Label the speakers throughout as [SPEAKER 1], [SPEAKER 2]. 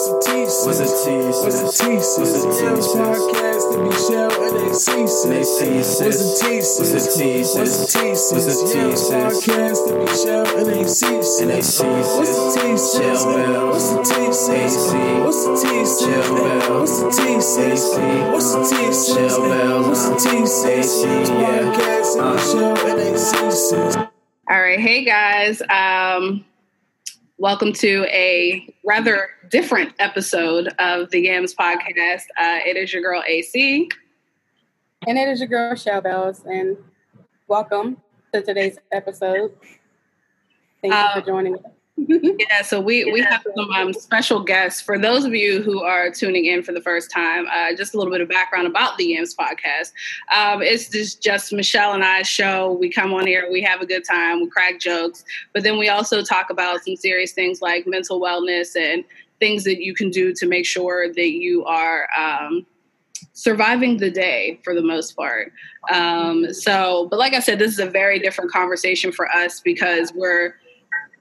[SPEAKER 1] What's the T
[SPEAKER 2] What's the T
[SPEAKER 1] What's the T
[SPEAKER 2] What's the T
[SPEAKER 1] Yams podcast to be shell and they see
[SPEAKER 2] They see
[SPEAKER 1] What's the T
[SPEAKER 2] What's the T
[SPEAKER 1] What's the T
[SPEAKER 2] What's the T
[SPEAKER 1] Yams podcast to be shell and they see
[SPEAKER 2] And they see
[SPEAKER 1] What's the T
[SPEAKER 2] Chill bell.
[SPEAKER 1] What's the T
[SPEAKER 2] AC.
[SPEAKER 1] What's the T
[SPEAKER 2] Chill bell.
[SPEAKER 1] What's the T
[SPEAKER 2] AC.
[SPEAKER 1] What's the T
[SPEAKER 2] Chill bell.
[SPEAKER 1] What's the T
[SPEAKER 2] AC.
[SPEAKER 1] Podcast to
[SPEAKER 2] Uh.
[SPEAKER 1] be shell and they see
[SPEAKER 3] All right, hey guys. Um, welcome to a rather different episode of the Yams podcast. Uh, it is your girl AC.
[SPEAKER 4] And it is your girl, Shell Bells, and welcome to today's episode. Thank you
[SPEAKER 3] Um,
[SPEAKER 4] for joining us.
[SPEAKER 3] Yeah, so we we have some um, special guests. For those of you who are tuning in for the first time, uh, just a little bit of background about the Yams podcast. Um, it's just just Michelle and I's show. We come on here, we have a good time, we crack jokes, but then we also talk about some serious things like mental wellness and things that you can do to make sure that you are. Um, surviving the day for the most part. Um, so, but like I said, this is a very different conversation for us because we're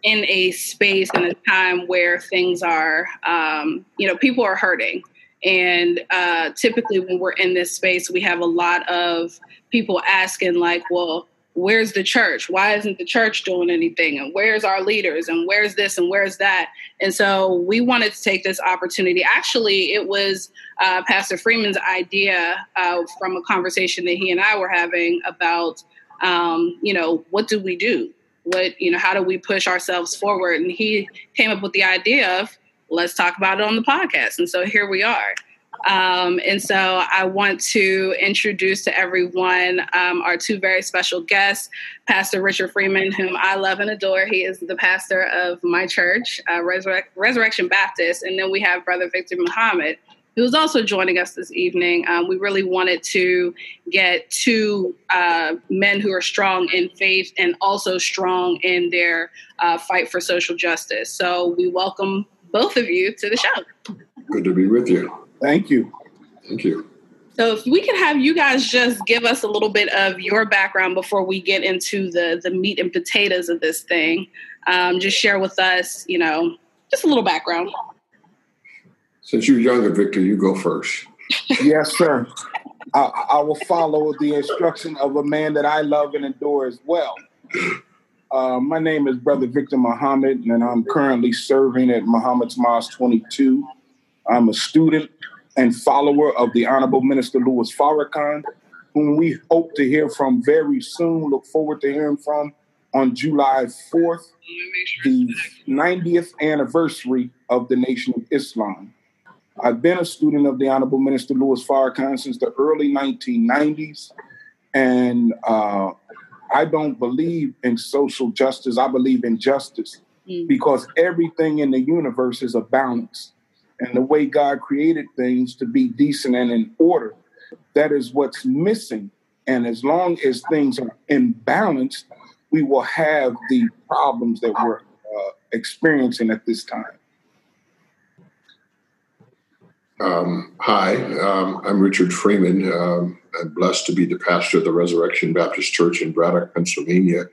[SPEAKER 3] in a space and a time where things are, um, you know, people are hurting. And uh, typically, when we're in this space, we have a lot of people asking, like, well, where's the church? Why isn't the church doing anything? And where's our leaders? And where's this? And where's that? And so we wanted to take this opportunity. Actually, it was uh, Pastor Freeman's idea uh, from a conversation that he and I were having about, um, you know, what do we do? What, you know, how do we push ourselves forward? And he came up with the idea of let's talk about it on the podcast. And so here we are. Um, and so I want to introduce to everyone um, our two very special guests, Pastor Richard Freeman, whom I love and adore. He is the pastor of my church, uh, Resurrec- Resurrection Baptist. And then we have Brother Victor Muhammad, who is also joining us this evening. Um, we really wanted to get two uh, men who are strong in faith and also strong in their uh, fight for social justice. So we welcome both of you to the show.
[SPEAKER 5] Good to be with you.
[SPEAKER 1] Thank you.
[SPEAKER 5] Thank you.
[SPEAKER 3] So if we could have you guys just give us a little bit of your background before we get into the the meat and potatoes of this thing. Um, just share with us, you know, just a little background.
[SPEAKER 5] Since you're younger, Victor, you go first.
[SPEAKER 6] Yes, sir. I, I will follow the instruction of a man that I love and adore as well. Uh, my name is Brother Victor Muhammad, and I'm currently serving at Muhammad's Mosque 22. I'm a student and follower of the Honorable Minister Louis Farrakhan, whom we hope to hear from very soon. Look forward to hearing from on July 4th, the 90th anniversary of the Nation of Islam. I've been a student of the Honorable Minister Louis Farrakhan since the early 1990s, and uh, I don't believe in social justice. I believe in justice
[SPEAKER 3] Mm.
[SPEAKER 6] because everything in the universe is a balance. And the way God created things to be decent and in order, that is what's missing. And as long as things are imbalanced, we will have the problems that we're uh, experiencing at this time.
[SPEAKER 5] Um, hi, um, I'm Richard Freeman. Um, I'm blessed to be the pastor of the Resurrection Baptist Church in Braddock, Pennsylvania,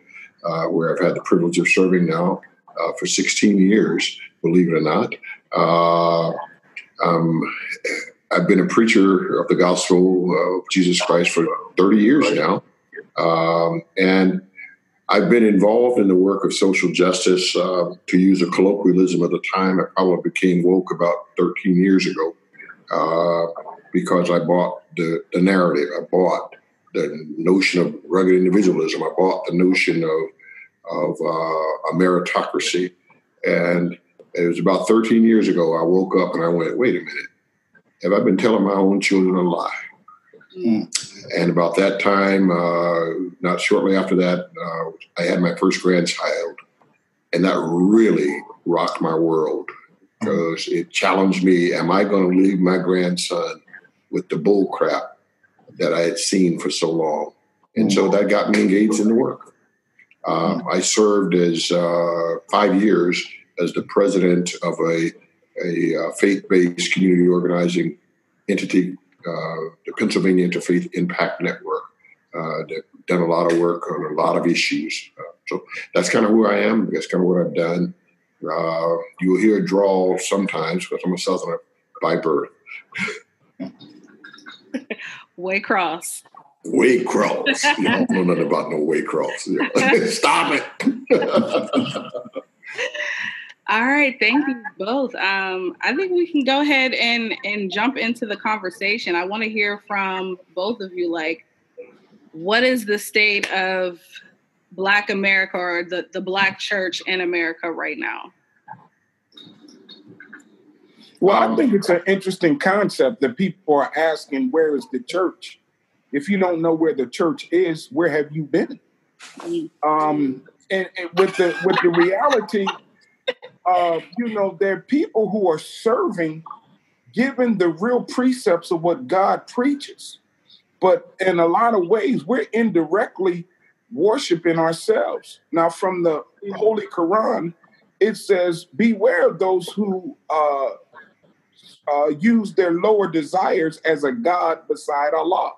[SPEAKER 5] uh, where I've had the privilege of serving now uh, for 16 years, believe it or not. Uh, um, I've been a preacher of the gospel of Jesus Christ for 30 years now. Um, and I've been involved in the work of social justice, uh, to use a colloquialism at the time. I probably became woke about 13 years ago uh, because I bought the, the narrative. I bought the notion of rugged individualism. I bought the notion of, of uh, a meritocracy. And it was about 13 years ago, I woke up and I went, wait a minute, have I been telling my own children a lie? And about that time, uh, not shortly after that, uh, I had my first grandchild. And that really rocked my world because it challenged me Am I going to leave my grandson with the bull crap that I had seen for so long? And so that got me engaged in the work. Um, I served as uh, five years as the president of a, a uh, faith based community organizing entity uh, the Pennsylvania Interfaith Impact Network. Uh, that done a lot of work on a lot of issues. So that's kind of who I am. That's kind of what I've done. Uh, you'll hear a drawl sometimes because I'm a Southerner by birth.
[SPEAKER 3] Waycross.
[SPEAKER 5] Way cross. you don't know nothing about no Waycross. Stop it.
[SPEAKER 3] All right, thank you both. Um, I think we can go ahead and and jump into the conversation. I want to hear from both of you. Like, what is the state of Black America or the the Black Church in America right now?
[SPEAKER 6] Well, I think it's an interesting concept that people are asking, where is the church? If you don't know where the church is, where have you been? Um, and, and with the with the reality, uh, you know, there are people who are serving, given the real precepts of what God preaches. But in a lot of ways, we're indirectly worshiping ourselves. Now, from the Holy Quran, it says, Beware of those who uh, uh, use their lower desires as a God beside Allah.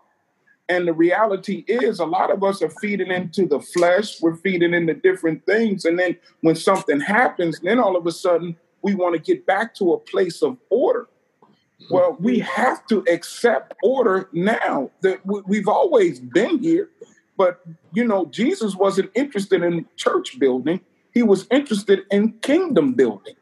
[SPEAKER 6] And the reality is, a lot of us are feeding into the flesh, we're feeding into different things. And then when something happens, then all of a sudden we want to get back to a place of order. Well, we have to accept order now. That we've always been here, but you know, Jesus wasn't interested in church building; he was interested in kingdom building.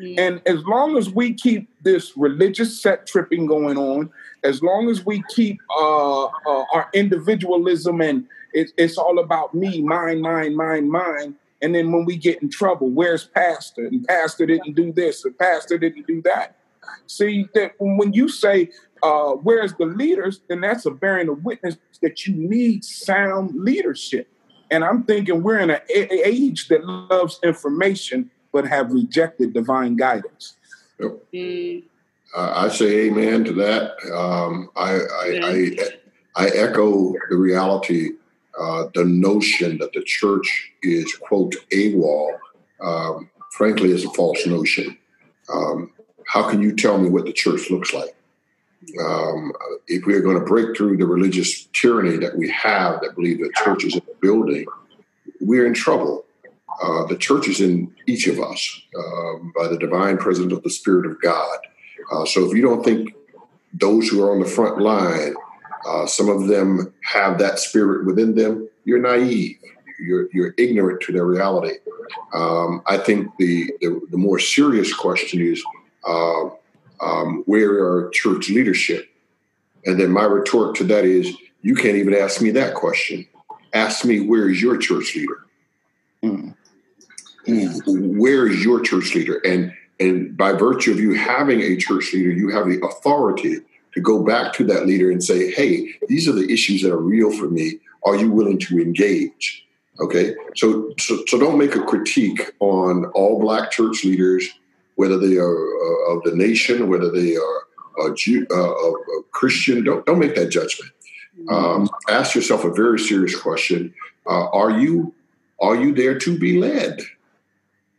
[SPEAKER 6] Mm. And as long as we keep this religious set tripping going on, as long as we keep uh, uh, our individualism and it, it's all about me, mine, mine, mine, mine. And then when we get in trouble, where's pastor? And pastor didn't do this, and pastor didn't do that. See that when you say uh, where's the leaders, then that's a bearing of witness that you need sound leadership. And I'm thinking we're in an age that loves information but have rejected divine guidance.
[SPEAKER 5] Mm. Uh, I say amen to that. Um, I, I, I, I, echo the reality, uh, the notion that the church is, quote, AWOL, um, frankly, is a false notion. Um, how can you tell me what the church looks like? Um, if we're going to break through the religious tyranny that we have that believe the church is in the building, we're in trouble. Uh, the church is in each of us uh, by the divine presence of the Spirit of God. Uh, so if you don't think those who are on the front line, uh, some of them have that spirit within them, you're naive. You're, you're ignorant to their reality. Um, I think the, the, the, more serious question is uh, um, where are church leadership? And then my retort to that is you can't even ask me that question. Ask me, where is your church leader? Mm. Mm. Where is your church leader? And and by virtue of you having a church leader, you have the authority to go back to that leader and say, hey, these are the issues that are real for me. Are you willing to engage? Okay. So, so, so don't make a critique on all black church leaders, whether they are uh, of the nation, whether they are a Jew, uh, a, Christian. Don't, don't make that judgment. Um, ask yourself a very serious question. Uh, are you, are you there to be led?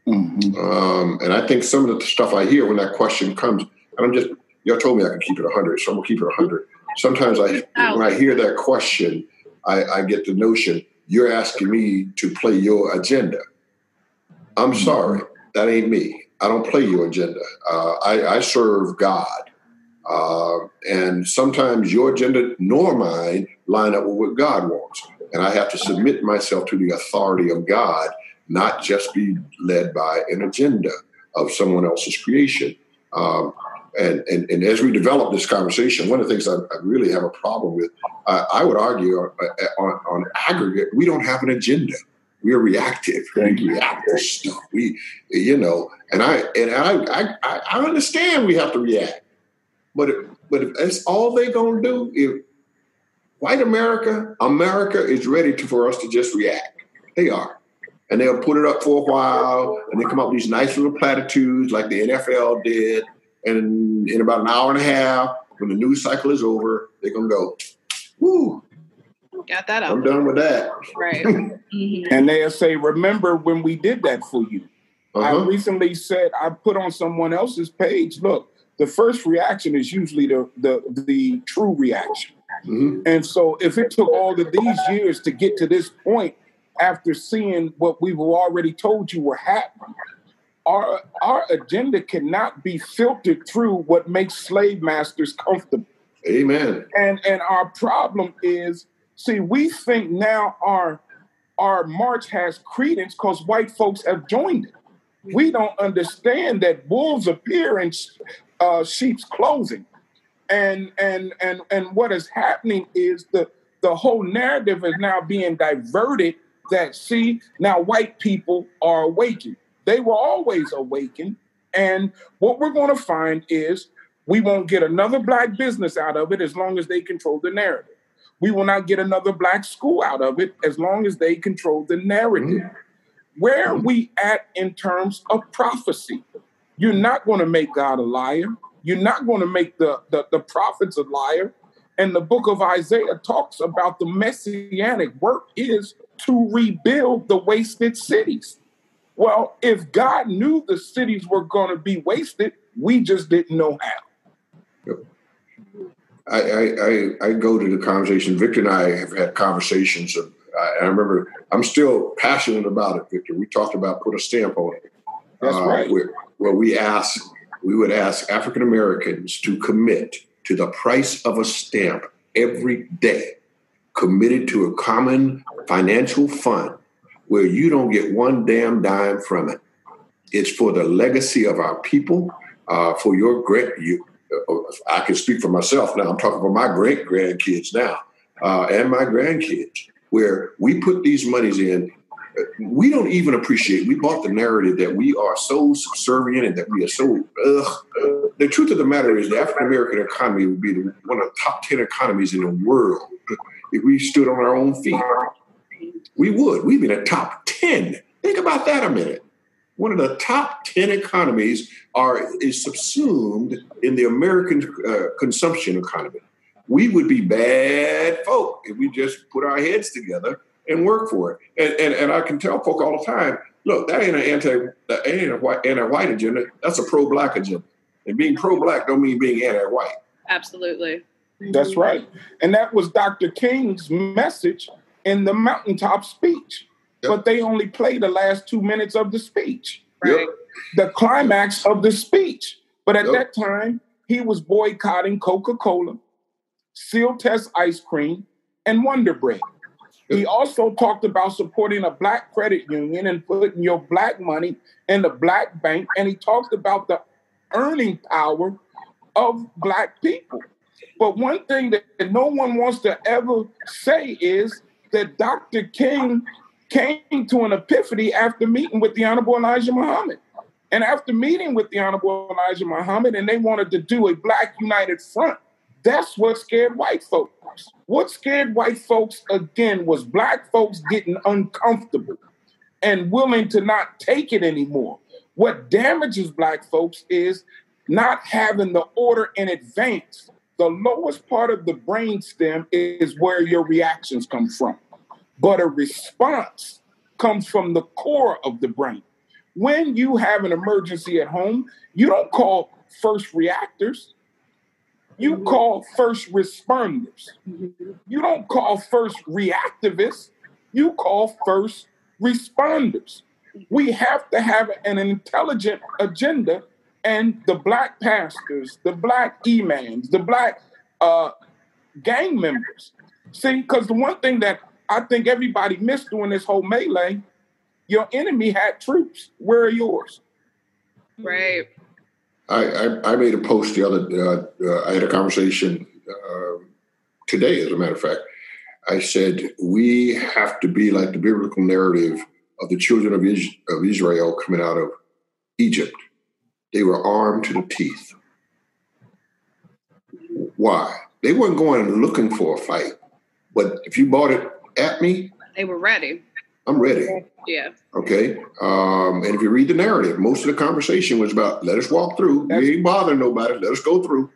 [SPEAKER 5] Mm-hmm. Um, and I think some of the stuff I hear when that question comes, and I'm just, y'all told me I could keep it 100, so I'm to keep it 100. Sometimes I, when I hear that question, I, I, get the notion you're asking me to play your agenda. I'm mm-hmm. sorry, that ain't me. I don't play your agenda. Uh, I, I, serve God. Uh, and sometimes your agenda nor mine line up with what God wants. And I have to submit myself to the authority of God not just be led by an agenda of someone else's creation. Um, and, and, and as we develop this conversation, one of the things I, I really have a problem with, I would argue on, on, on, aggregate, we don't have an agenda. We are reactive. We react to stuff. We, you know, and I and I I, I understand we have to react, but if, but if that's all they gonna do, if white America, America is ready to, for us to just react. They are and they'll put it up for a while and they come up with these nice little platitudes like the NFL did. And in about an hour and a half, when the news cycle is over, they're gonna go, woo.
[SPEAKER 3] Got that out.
[SPEAKER 5] I'm done with that.
[SPEAKER 3] Right. mm-hmm.
[SPEAKER 6] And they'll say, remember when we did that for you. Uh-huh. I recently said I put on someone else's page, look, the first reaction is usually the the, the true reaction. Mm-hmm. And so if it took all of these years to get to this point, after seeing what we've already told you were happening, our our agenda cannot be filtered through what makes slave masters comfortable.
[SPEAKER 5] Amen.
[SPEAKER 6] And and our problem is, see, we think now our our march has credence because white folks have joined it. We don't understand that wolves appear in uh, sheep's clothing, and and and and what is happening is the the whole narrative is now being diverted. That see now white people are awakened. They were always awakened, and what we're going to find is we won't get another black business out of it as long as they control the narrative. We will not get another black school out of it as long as they control the narrative. Mm-hmm. Where are we at in terms of prophecy? You're not going to make God a liar. You're not going to make the, the, the prophets a liar. And the book of Isaiah talks about the messianic work is to rebuild the wasted cities. Well, if God knew the cities were going to be wasted, we just didn't know how.
[SPEAKER 5] I, I, I, go to the conversation. Victor and I have had conversations. Of, I, remember I'm still passionate about it, Victor. We talked about put a stamp on it.
[SPEAKER 6] That's uh, right.
[SPEAKER 5] Where, where we ask, we would ask African Americans to commit to the price of a stamp every day, committed to a common financial fund where you don't get one damn dime from it. It's for the legacy of our people, uh, for your great. You, I can speak for myself now. I'm talking for my great grandkids now uh, and my grandkids, where we put these monies in. We don't even appreciate. We bought the narrative that we are so subservient and that we are so. Ugh. The truth of the matter is, the African American economy would be one of the top ten economies in the world if we stood on our own feet. We would. We'd be in the top 10. Think about that a minute. One of the top 10 economies are is subsumed in the American uh, consumption economy. We would be bad folk if we just put our heads together and work for it. And, and, and I can tell folk all the time, look, that ain't an anti that ain't a white anti-white agenda. That's a pro-black agenda. And being pro-black don't mean being anti-white.
[SPEAKER 3] Absolutely.
[SPEAKER 6] That's right. And that was Dr. King's message in the mountaintop speech, yep. but they only play the last two minutes of the speech,
[SPEAKER 5] right.
[SPEAKER 6] the climax of the speech. But at yep. that time, he was boycotting Coca Cola, Sealtest ice cream, and Wonder Bread. Yep. He also talked about supporting a black credit union and putting your black money in the black bank. And he talked about the earning power of black people. But one thing that no one wants to ever say is that Dr. King came to an epiphany after meeting with the Honorable Elijah Muhammad. And after meeting with the Honorable Elijah Muhammad, and they wanted to do a Black United Front, that's what scared white folks. What scared white folks again was black folks getting uncomfortable and willing to not take it anymore. What damages black folks is not having the order in advance. The lowest part of the brain stem is where your reactions come from but a response comes from the core of the brain. When you have an emergency at home, you don't call first reactors, you mm-hmm. call first responders. Mm-hmm. You don't call first reactivists, you call first responders. We have to have an intelligent agenda, and the black pastors, the black imams, the black uh, gang members. See, because the one thing that I think everybody missed during this whole melee. Your enemy had troops. Where are yours?
[SPEAKER 3] Right.
[SPEAKER 5] I, I, I made a post the other. Uh, uh, I had a conversation uh, today, as a matter of fact. I said we have to be like the biblical narrative of the children of, Is- of Israel coming out of Egypt. They were armed to the teeth. Why? They weren't going looking for a fight. But if you bought it at me,
[SPEAKER 3] they were ready.
[SPEAKER 5] I'm ready.
[SPEAKER 3] Yeah.
[SPEAKER 5] Okay. Um, and if you read the narrative, most of the conversation was about let us walk through. That's, we ain't bothering nobody. Let us go through.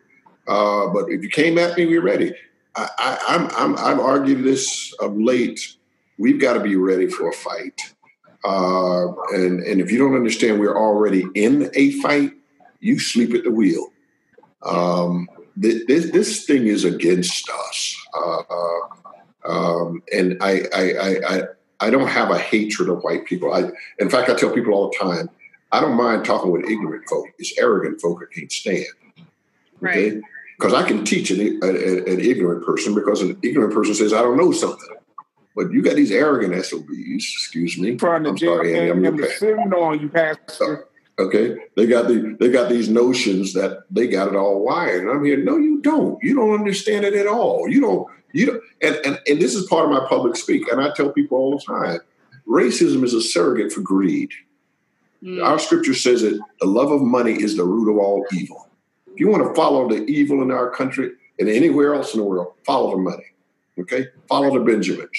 [SPEAKER 5] Uh, but if you came at me, we're ready. I, I, I'm, I'm, I've argued this of late. We've got to be ready for a fight. Uh, and and if you don't understand, we're already in a fight. You sleep at the wheel. Um, this this thing is against us. Uh, uh um, and I, I, I, I, I don't have a hatred of white people. I, in fact, I tell people all the time, I don't mind talking with ignorant folk. It's arrogant folk I can't stand.
[SPEAKER 3] Right.
[SPEAKER 5] Because I can teach an, an, an ignorant person because an ignorant person says, I don't know something. But you got these arrogant SOBs, excuse me.
[SPEAKER 6] Trying to
[SPEAKER 5] I'm
[SPEAKER 6] jail
[SPEAKER 5] sorry, Andy, I'm
[SPEAKER 6] him
[SPEAKER 5] your
[SPEAKER 6] to
[SPEAKER 5] pa-
[SPEAKER 6] sitting on you, Pastor.
[SPEAKER 5] Okay, they got the they got these notions that they got it all wired, and I'm here. No, you don't. You don't understand it at all. You don't. You don't. And and and this is part of my public speak, and I tell people all the time: racism is a surrogate for greed.
[SPEAKER 3] Mm.
[SPEAKER 5] Our scripture says that the love of money is the root of all evil. If you want to follow the evil in our country and anywhere else in the world, follow the money. Okay, follow the Benjamins.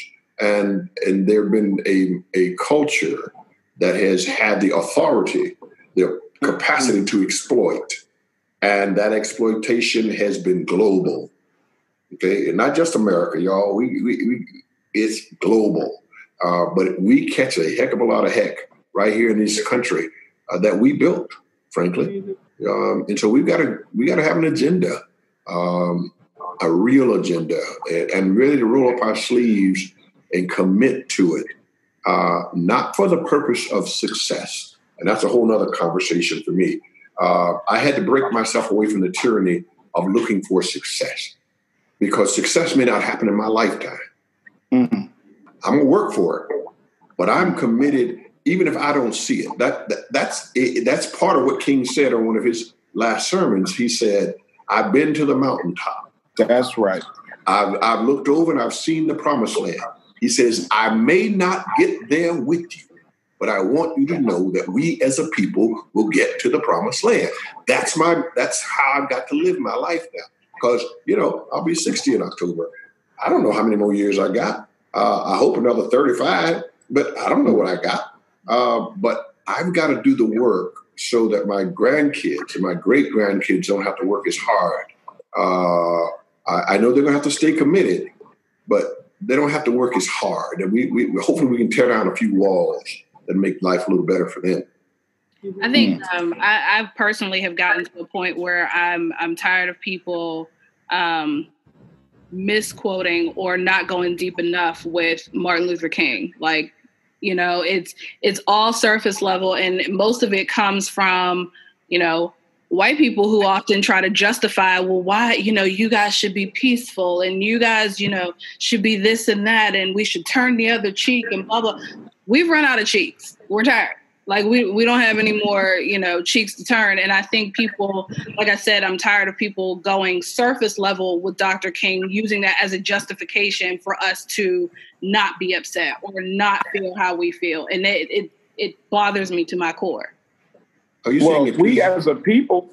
[SPEAKER 5] And and there've been a a culture that has had the authority, the capacity to exploit, and that exploitation has been global. Okay, and not just America, y'all. We we, we it's global, uh, but we catch a heck of a lot of heck right here in this country uh, that we built, frankly. Um, and so we've got to we got to have an agenda, um, a real agenda, and, and really to roll up our sleeves and commit to it, uh, not for the purpose of success. And that's a whole nother conversation for me. Uh, I had to break myself away from the tyranny of looking for success because success may not happen in my lifetime.
[SPEAKER 6] Mhm.
[SPEAKER 5] I'm gonna work for it, but I'm committed, even if I don't see it. That, that that's it, that's part of what King said on one of his last sermons. He said, "I've been to the mountaintop.
[SPEAKER 6] That's right.
[SPEAKER 5] I've I've looked over and I've seen the promised land." He says, "I may not get there with you, but I want you to know that we as a people will get to the promised land." That's my that's how I've got to live my life now. Because you know I'll be 60 in October. I don't know how many more years I got. Uh, I hope another 35, but I don't know what I got. Uh, but I've got to do the work so that my grandkids and my great grandkids don't have to work as hard. Uh, I, I know they're going to have to stay committed, but they don't have to work as hard. And we, we hopefully we can tear down a few walls and make life a little better for them.
[SPEAKER 3] I think um, I, I personally have gotten to a point where I'm I'm tired of people um, misquoting or not going deep enough with Martin Luther King. Like, you know, it's it's all surface level, and most of it comes from you know white people who often try to justify, well, why you know you guys should be peaceful and you guys you know should be this and that, and we should turn the other cheek and blah blah. We've run out of cheeks. We're tired like we, we don't have any more you know cheeks to turn. And i think people like i said i'm tired of people going surface level with dr king using that as a justification for us to not be upset or not feel how we feel. And it it, it bothers me to my core.
[SPEAKER 5] Are you
[SPEAKER 6] Well,
[SPEAKER 5] saying
[SPEAKER 6] we as a people,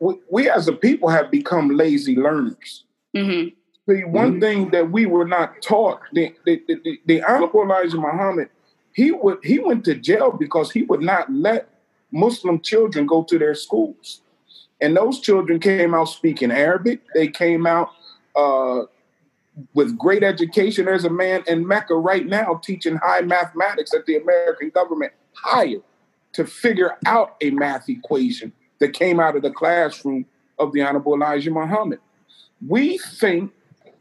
[SPEAKER 6] we, we as a people have become lazy learners.
[SPEAKER 3] hmm
[SPEAKER 6] See, one thing that we were not taught, the, the, the, the, the Honorable Elijah Muhammad, he would he went to jail because he would not let Muslim children go to their schools. And those children came out speaking Arabic. They came out uh, with great education. There's a man in Mecca right now teaching high mathematics that the American government hired to figure out a math equation that came out of the classroom of the Honorable Elijah Muhammad. We think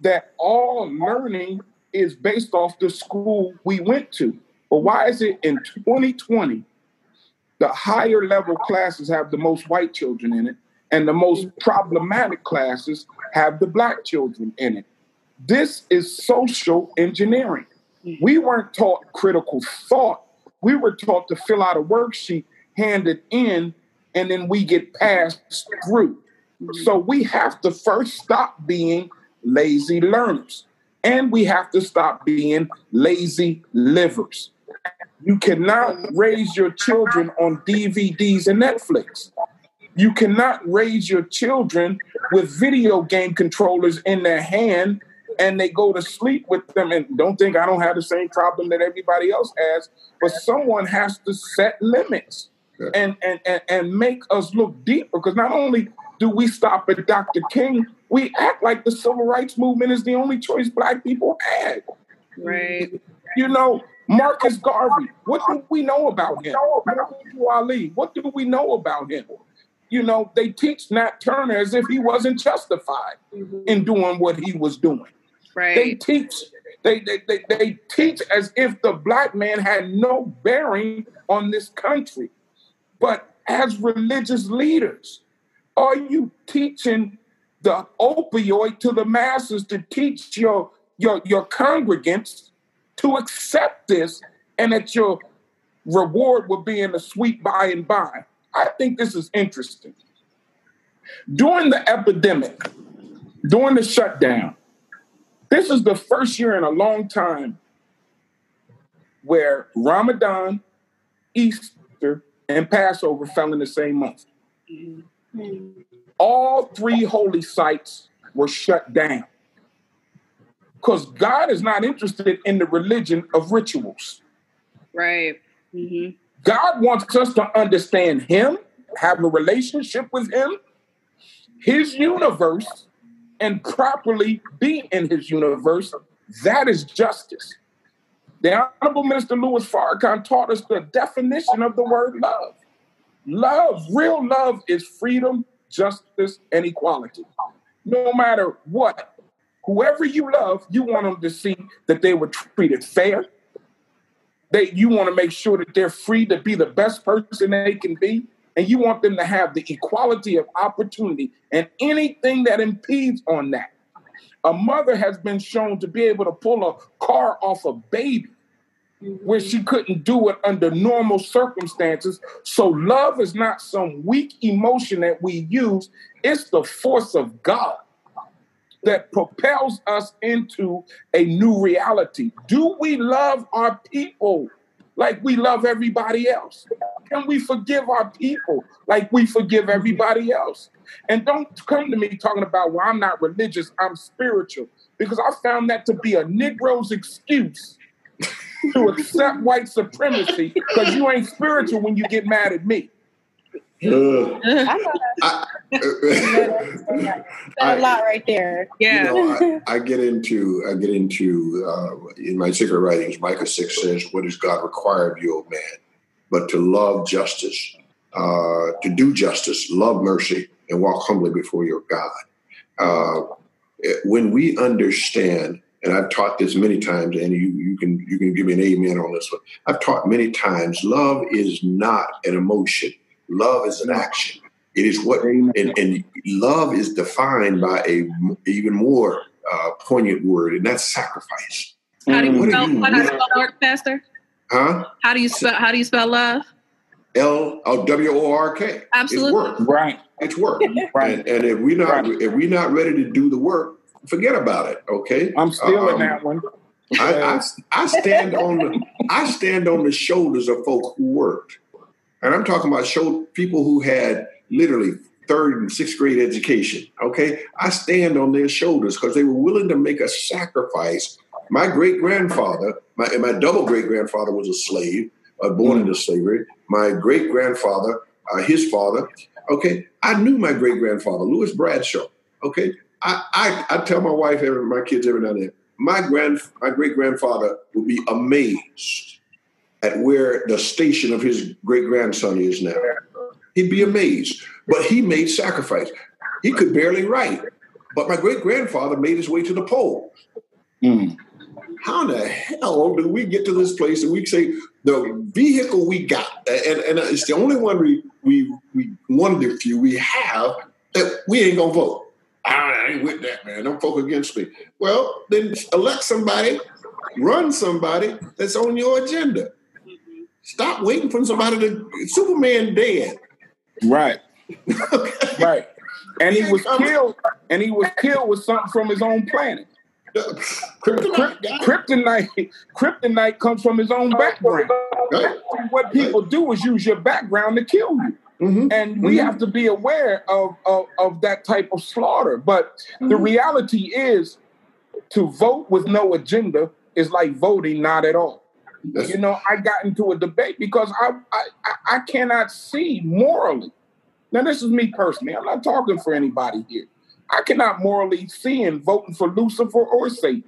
[SPEAKER 6] that all learning is based off the school we went to. But why is it in 2020 the higher level classes have the most white children in it, and the most problematic classes have the black children in it? This is social engineering. We weren't taught critical thought. We were taught to fill out a worksheet, hand it in, and then we get passed through. So we have to first stop being lazy learners, and we have to stop being lazy livers. You cannot raise your children on DVDs and Netflix. You cannot raise your children with video game controllers in their hand and they go to sleep with them. And don't think I don't have the same problem that everybody else has, but someone has to set limits and, and, and, and make us look deeper. Because not only do we stop at Dr. King, we act like the civil rights movement is the only choice black people had.
[SPEAKER 3] right
[SPEAKER 6] You know, Marcus Garvey, what do we know about him? Ali, what do we know about him? You know, they teach Nat Turner as if he wasn't justified in doing what he was doing. They teach, they, they, they, they teach as if the black man had no bearing on this country. But as religious leaders, are you teaching the opioid to the masses to teach your your your congregants to accept this and that your reward will be in the sweet by and by? I think this is interesting. During the epidemic, during the shutdown, this is the first year in a long time where Ramadan, Easter, and Passover fell in the same month. Mm-hmm. All three holy sites were shut down because God is not interested in the religion of rituals.
[SPEAKER 3] Right. hmm
[SPEAKER 6] God wants us to understand Him, have a relationship with Him, His universe, and properly be in His universe. That is justice. The Honorable Minister Louis Farrakhan taught us the definition of the word love. Love, real love, is freedom, justice, and equality. No matter what, whoever you love, you want them to see that they were treated fair, they you want to make sure that they're free to be the best person they can be and you want them to have the equality of opportunity and anything that impedes on that. A mother has been shown to be able to pull a car off a baby where she couldn't do it under normal circumstances. So love is not some weak emotion that we use. It's the force of god that propels us into a new reality. Do we love our people like we love everybody else? Can we forgive our people like we forgive everybody else? And don't come to me talking about, well, I'm not religious, I'm spiritual, because I found that to be a Negro's excuse to accept white supremacy because you ain't spiritual when you get mad at me.
[SPEAKER 5] Uh,
[SPEAKER 4] I know
[SPEAKER 5] I,
[SPEAKER 4] that's that's a lot right there.
[SPEAKER 3] Yeah.
[SPEAKER 5] You know, I, I get into I get into uh, in my sacred writings. Micah six says, "What does God require of you, O man, but to love justice, uh, to do justice, love mercy, and walk humbly before your God." Uh, when we understand, and I've taught this many times, and you you can you can give me an amen on this one. I've taught many times. Love is not an emotion. Love is an action. It is what, and, and love is defined by a even more uh, poignant word, and that's sacrifice.
[SPEAKER 3] How do you
[SPEAKER 5] What do
[SPEAKER 3] spell,
[SPEAKER 5] you
[SPEAKER 3] how do you spell work, Pastor?
[SPEAKER 5] Huh?
[SPEAKER 3] How do you spell how do you spell love?
[SPEAKER 5] L O W O R K.
[SPEAKER 3] Absolutely.
[SPEAKER 5] It's work.
[SPEAKER 6] Right,
[SPEAKER 5] It's work.
[SPEAKER 6] right.
[SPEAKER 5] And, and if we're not
[SPEAKER 6] Right.
[SPEAKER 5] if we're not ready to do the work, forget about it. Okay.
[SPEAKER 6] I'm still in
[SPEAKER 5] Um,
[SPEAKER 6] that one.
[SPEAKER 5] I, I, I stand on the I stand on the shoulders of folk who worked, and I'm talking about show people who had literally third and sixth grade education. Okay, I stand on their shoulders because they were willing to make a sacrifice. My great grandfather, my and my double great grandfather was a slave, uh, born into slavery. My great grandfather, uh, his father. Okay, I knew my great grandfather, Louis Bradshaw. Okay, I, I I tell my wife, every my kids every now and then my grand my great grandfather would be amazed at where the station of his great grandson is now. He'd be amazed. But he made sacrifice. He could barely write. But my great grandfather made his way to the pole.
[SPEAKER 6] Mm.
[SPEAKER 5] How in the hell do we get to this place that we say the vehicle we got, and, and it's the only one we we we one of the few we have that we ain't gonna vote. I ain't with that, man. Don't vote against me. Well, then elect somebody, run somebody that's on your agenda. Stop waiting for somebody to Superman dead.
[SPEAKER 6] Right,
[SPEAKER 5] Okay.
[SPEAKER 6] right. And he was killed. And he was killed with something from his own planet.
[SPEAKER 5] Kryptonite.
[SPEAKER 6] Kryptonite, kryptonite comes from his own background.
[SPEAKER 5] Right.
[SPEAKER 6] What people do is use your background to kill you.
[SPEAKER 5] Mhm.
[SPEAKER 6] And we
[SPEAKER 5] Mhm.
[SPEAKER 6] have to be aware of, of, of that type of slaughter. But the reality is to vote with no agenda is like voting not at all.
[SPEAKER 5] That's-
[SPEAKER 6] You know, I got into a debate because I, I I- cannot see morally. Now, this is me personally. I'm not talking for anybody here. I cannot morally see in voting for Lucifer or Satan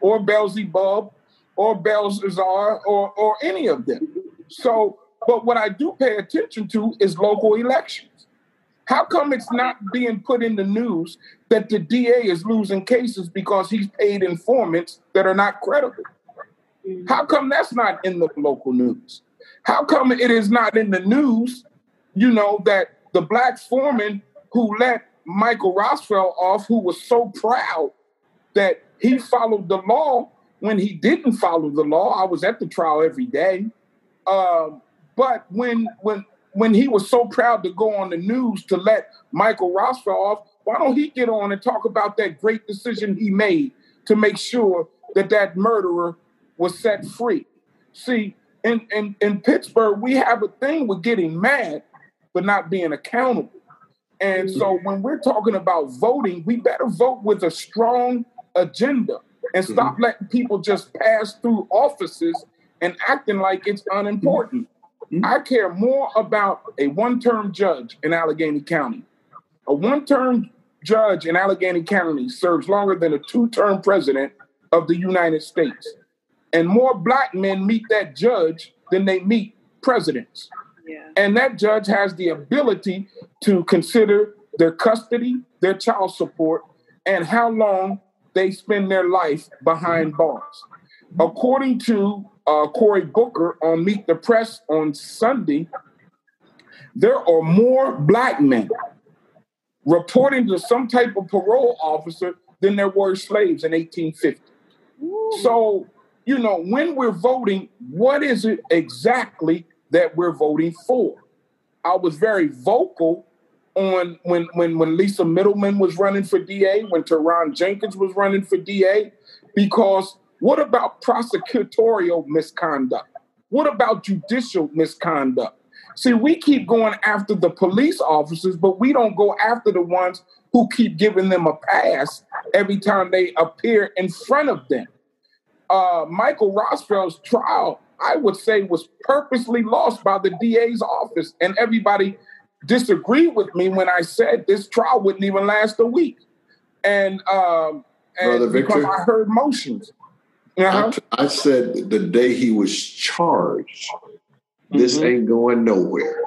[SPEAKER 6] or Beelzebub or Belshazzar or or any of them. So, but what I do pay attention to is local elections. How come it's not being put in the news that the DA is losing cases because he's paid informants that are not credible? How come that's not in the local news? How come it is not in the news you know, that the black foreman who let Michael Rosfeld off, who was so proud that he followed the law when he didn't follow the law. I was at the trial every day. Um, but when when when he was so proud to go on the news to let Michael Rosfeld off, why don't he get on and talk about that great decision he made to make sure that that murderer was set free? See, in, in, in Pittsburgh, we have a thing with getting mad, but not being accountable. And so when we're talking about voting, we better vote with a strong agenda and stop mm-hmm. letting people just pass through offices and acting like it's unimportant. Mm-hmm. I care more about a one term judge in Allegheny County. A one term judge in Allegheny County serves longer than a two term president of the United States. And more black men meet that judge than they meet presidents. Yeah. And that judge has the ability to consider their custody, their child support, and how long they spend their life behind bars. According to uh, Cory Booker on Meet the Press on Sunday, there are more black men reporting to some type of parole officer than there were slaves in 1850. Ooh. So, you know, when we're voting, what is it exactly that we're voting for? I was very vocal on when when when Lisa Middleman was running for DA, when Turahn Jenkins was running for DA, because what about prosecutorial misconduct? What about judicial misconduct? See, we keep going after the police officers, but we don't go after the ones who keep giving them a pass every time they appear in front of them. Uh, Michael Rosfeld's trial, I would say, was purposely lost by the DA's office, and everybody disagreed with me when I said this trial wouldn't even last a week. And, um, and because I heard motions. Uh-huh.
[SPEAKER 5] I, I, said the day he was charged, this mm-hmm. ain't going nowhere.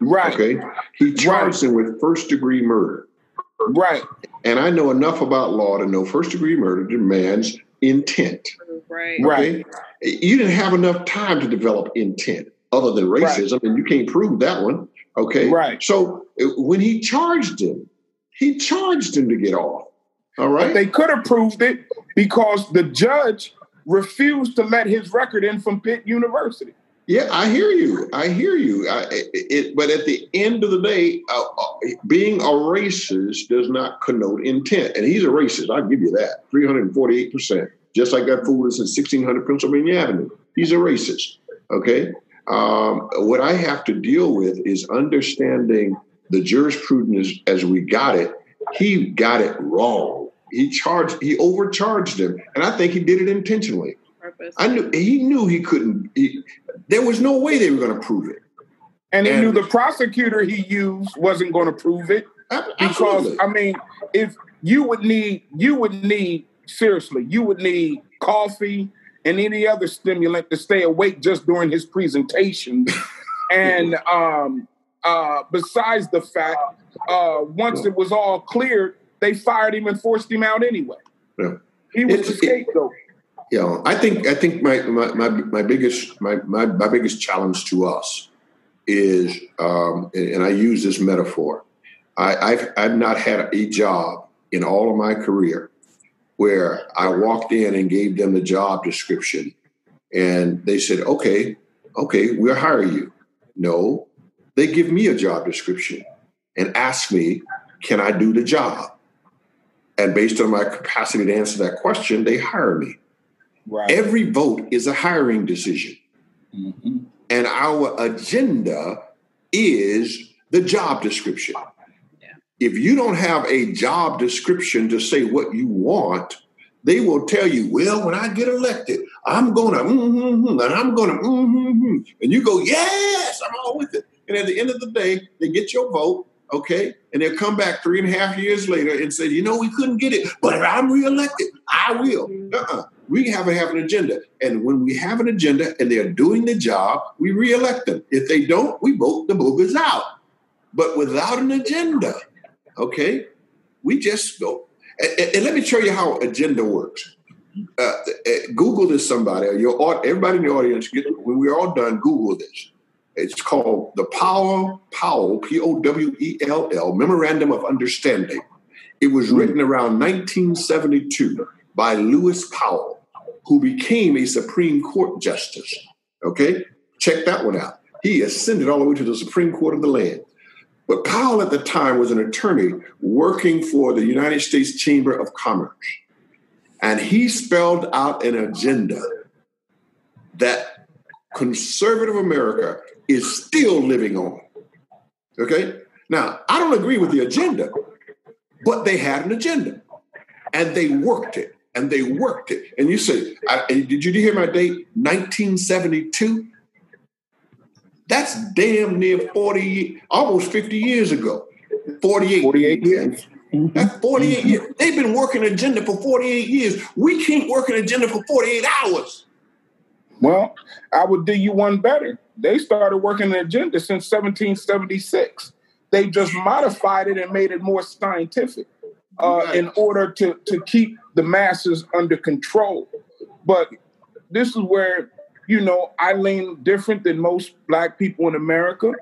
[SPEAKER 6] Right.
[SPEAKER 5] Okay. He charged right. him with first degree murder.
[SPEAKER 6] Right.
[SPEAKER 5] And I know enough about law to know first degree murder demands intent.
[SPEAKER 3] Right.
[SPEAKER 6] Right.
[SPEAKER 5] You didn't have enough time to develop intent other than racism, right. and you can't prove that one. Okay.
[SPEAKER 6] Right.
[SPEAKER 5] So uh, when he charged him, he charged him to get off. All right.
[SPEAKER 6] But they could have proved it because the judge refused to let his record in from Pitt University.
[SPEAKER 5] Yeah, I hear you. I hear you. I, it, but at the end of the day, uh, uh, being a racist does not connote intent. And he's a racist. I'll give you that. 348%. Just like that fool is in 1600 Pennsylvania Avenue. He's a racist. Okay. Um, what I have to deal with is understanding the jurisprudence as we got it. He got it wrong he charged he overcharged him and i think he did it intentionally Purpose. i knew he knew he couldn't he, there was no way they were going to prove it
[SPEAKER 6] and he and, knew the prosecutor he used wasn't going to prove it because i mean if you would need you would need seriously you would need coffee and any other stimulant to stay awake just during his presentation and um uh besides the fact uh once it was all cleared they fired him and forced him out anyway. Yeah. He was the scapegoat.
[SPEAKER 5] Yeah, I think I think my my my, my biggest my, my, my biggest challenge to us is, um, and I use this metaphor. I, I've I've not had a job in all of my career where I walked in and gave them the job description, and they said, "Okay, okay, we'll hire you." No, they give me a job description and ask me, "Can I do the job?" And based on my capacity to answer that question, they hire me. Right. Every vote is a hiring decision. Mm-hmm. And our agenda is the job description. If you don't have a job description to say what you want, they will tell you, well, when I get elected, I'm going to, mm-hmm, and I'm going to, mm-hmm, and you go, yes, I'm all with it. And at the end of the day, they get your vote okay? And they'll come back three and a half years later and say, you know, we couldn't get it, but if I'm reelected, I will. Uh-uh. We have to have an agenda. And when we have an agenda and they're doing the job, we reelect them. If they don't, we vote the boogers out. But without an agenda, okay, we just go. And, and let me show you how agenda works. Uh, uh Google this somebody, your everybody in the audience, get, when we're all done, Google this. It's called the Powell Powell P O W E L L Memorandum of Understanding. It was written around 1972 by Lewis Powell, who became a Supreme Court justice. Okay, check that one out. He ascended all the way to the Supreme Court of the land. But Powell at the time was an attorney working for the United States Chamber of Commerce. And he spelled out an agenda that conservative America is still living on. Okay? Now, I don't agree with the agenda, but they had an agenda and they worked it and they worked it. And you say, I, did you hear my date? 1972? That's damn near 40, almost 50 years ago. 48.
[SPEAKER 6] 48 years.
[SPEAKER 5] That's 48 years. They've been working agenda for 48 years. We can't work an agenda for 48 hours.
[SPEAKER 6] Well, I would do you one better. They started working an agenda since 1776. They just modified it and made it more scientific uh,
[SPEAKER 5] Right.
[SPEAKER 6] in order to, to keep the masses under control. But this is where, you know, I lean different than most black people in America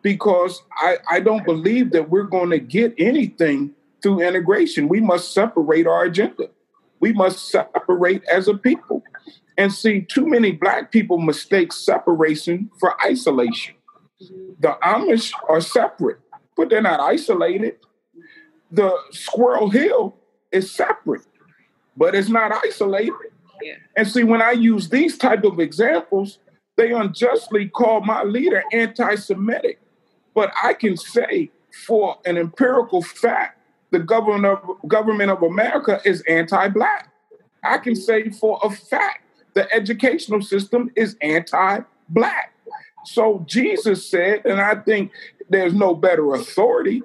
[SPEAKER 6] because I, I don't believe that we're going to get anything through integration. We must separate our agenda. We must separate as a people. And see, too many black people mistake separation for isolation. The Amish are separate, but they're not isolated. The Squirrel Hill is separate, but it's not isolated. And see, when I use these type of examples, they unjustly call my leader anti-Semitic. But I can say for an empirical fact, the government of, government of America is anti-black. I can say for a fact the educational system is anti-black. So Jesus said, and I think there's no better authority,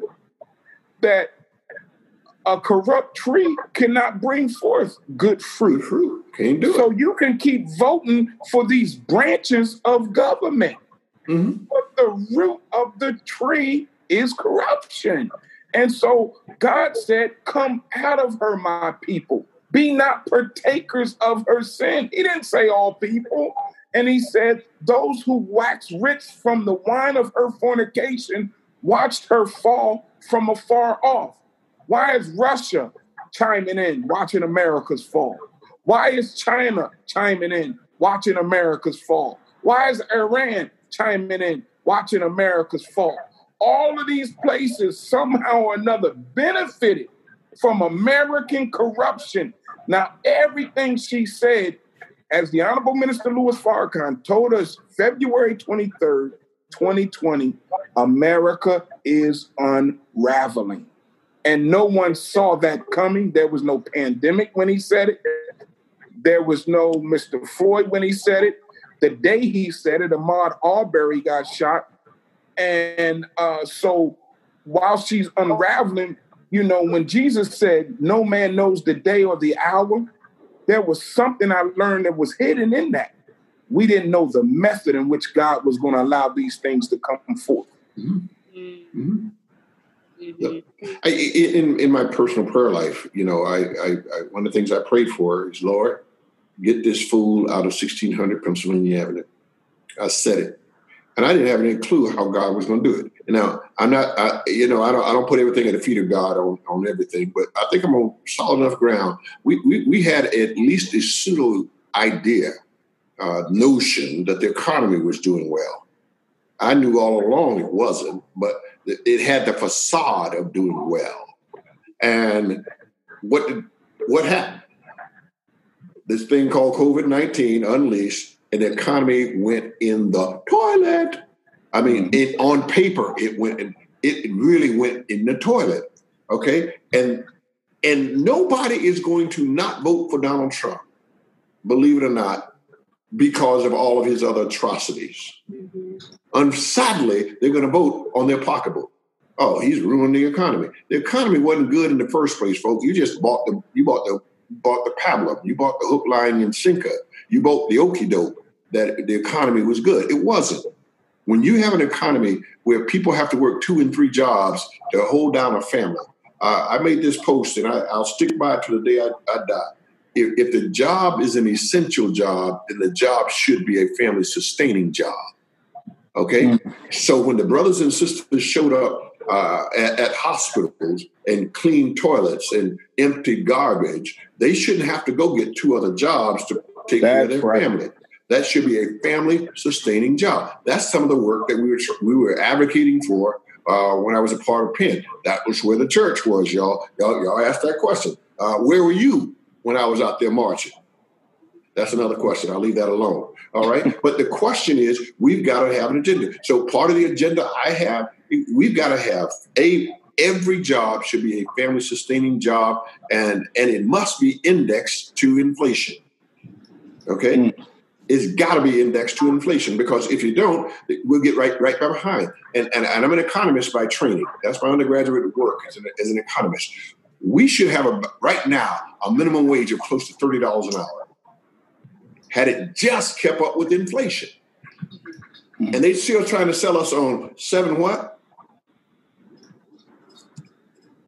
[SPEAKER 6] that a corrupt tree cannot bring forth good fruit.
[SPEAKER 5] Fruit. Can't do it.
[SPEAKER 6] So you can keep voting for these branches of government,
[SPEAKER 5] Mhm.
[SPEAKER 6] but the root of the tree is corruption. And so God said, Come out of her, my people. Be not partakers of her sin. He didn't say all people. And he said, Those who wax rich from the wine of her fornication watched her fall from afar off. Why is Russia chiming in, watching America's fall? Why is China chiming in, watching America's fall? Why is Iran chiming in, watching America's fall? All of these places somehow or another benefited from American corruption. Now, everything she said, as the Honorable Minister Louis Farrakhan told us February 23rd, 2020, America is unraveling. And no one saw that coming. There was no pandemic when he said it. There was no Mr. Floyd when he said it. The day he said it, Ahmaud Arbery got shot. And uh, so while she's unraveling, you know, when Jesus said, No man knows the day or the hour, there was something I learned that was hidden in that. We didn't know the method in which God was going to allow these things to come forth.
[SPEAKER 3] Mm,
[SPEAKER 5] Mhm.
[SPEAKER 3] Mhm.
[SPEAKER 5] I, in in my personal prayer life, you know, I, I, I one of the things I prayed for is Lord, get this fool out of 1600 Pennsylvania Avenue. I said it, and I didn't have any clue how God was going to do it. Now I'm not, I, you know, I don't I don't put everything at the feet of God on on everything, but I think I'm on solid enough ground. We we, we had at least a pseudo idea, uh, notion that the economy was doing well. I knew all along it wasn't, but it had the facade of doing well. And what did, what happened? This thing called COVID nineteen unleashed, and the economy went in the toilet. I mean, mm-hmm. it on paper it went. in- It really went in the toilet. Okay, and and nobody is going to not vote for Donald Trump, believe it or not, because of all of his other atrocities. And sadly, they're going to vote on their pocketbook. Oh, he's ruined the economy. The economy wasn't good in the first place, folks. You just bought the you bought the bought the pablum, you bought the hook, line, and sinker. You bought the okie doke that the economy was good. It wasn't. When you have an economy where people have to work two and three jobs to hold down a family, uh, I made this post and I, I'll stick by it to the day I, I die. If, if the job is an essential job, then the job should be a family sustaining job. Okay, so when the brothers and sisters showed up uh, at, at hospitals and cleaned toilets and emptied garbage, they shouldn't have to go get two other jobs to take care of their
[SPEAKER 6] right.
[SPEAKER 5] family. That should be a family sustaining job. That's some of the work that we were we were advocating for uh, when I was a part of Penn. That was where the church was, y'all. Y'all, y'all asked that question. Uh, where were you when I was out there marching? That's another question. I'll leave that alone. All right. But the question is, we've got to have an agenda. So part of the agenda I have, we've got to have a every job should be a family sustaining job, and and it must be indexed to inflation. Okay.
[SPEAKER 6] Mm.
[SPEAKER 5] It's got to be indexed to inflation because if you don't, we'll get right right behind. And, and, and I'm an economist by training. That's my undergraduate work as an, as an economist. We should have a right now a minimum wage of close to thirty dollars an hour. Had it just kept up with inflation, and they still trying to sell us on seven what?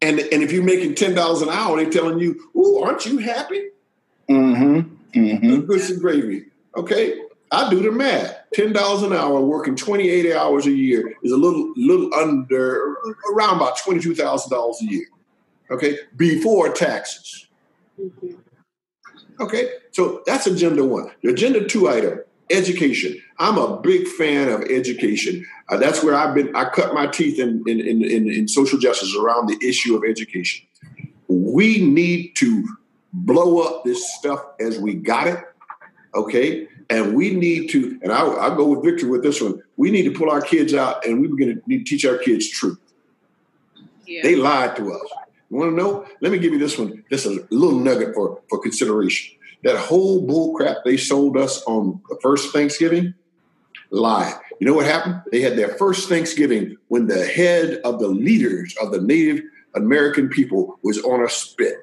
[SPEAKER 5] And and if you're making ten dollars an hour, they're telling you, "Ooh, aren't you happy?"
[SPEAKER 6] Mm-hmm. Mm-hmm.
[SPEAKER 5] Grits and gravy. Okay, I do the math. Ten dollars an hour, working 28 hours a year is a little little under around about twenty two thousand dollars a year. Okay, before taxes. Okay, so that's agenda one. Agenda two item: education. I'm a big fan of education. Uh, that's where I've been. I cut my teeth in in, in in social justice around the issue of education. We need to blow up this stuff as we got it. Okay, and we need to. And I'll, I'll go with Victor with this one. We need to pull our kids out, and we're going to need to teach our kids truth.
[SPEAKER 3] Yeah.
[SPEAKER 5] They lied to us. You want to know? Let me give you this one. This is a little nugget for, for consideration. That whole bull crap they sold us on the first Thanksgiving, lie. You know what happened? They had their first Thanksgiving when the head of the leaders of the Native American people was on a spit.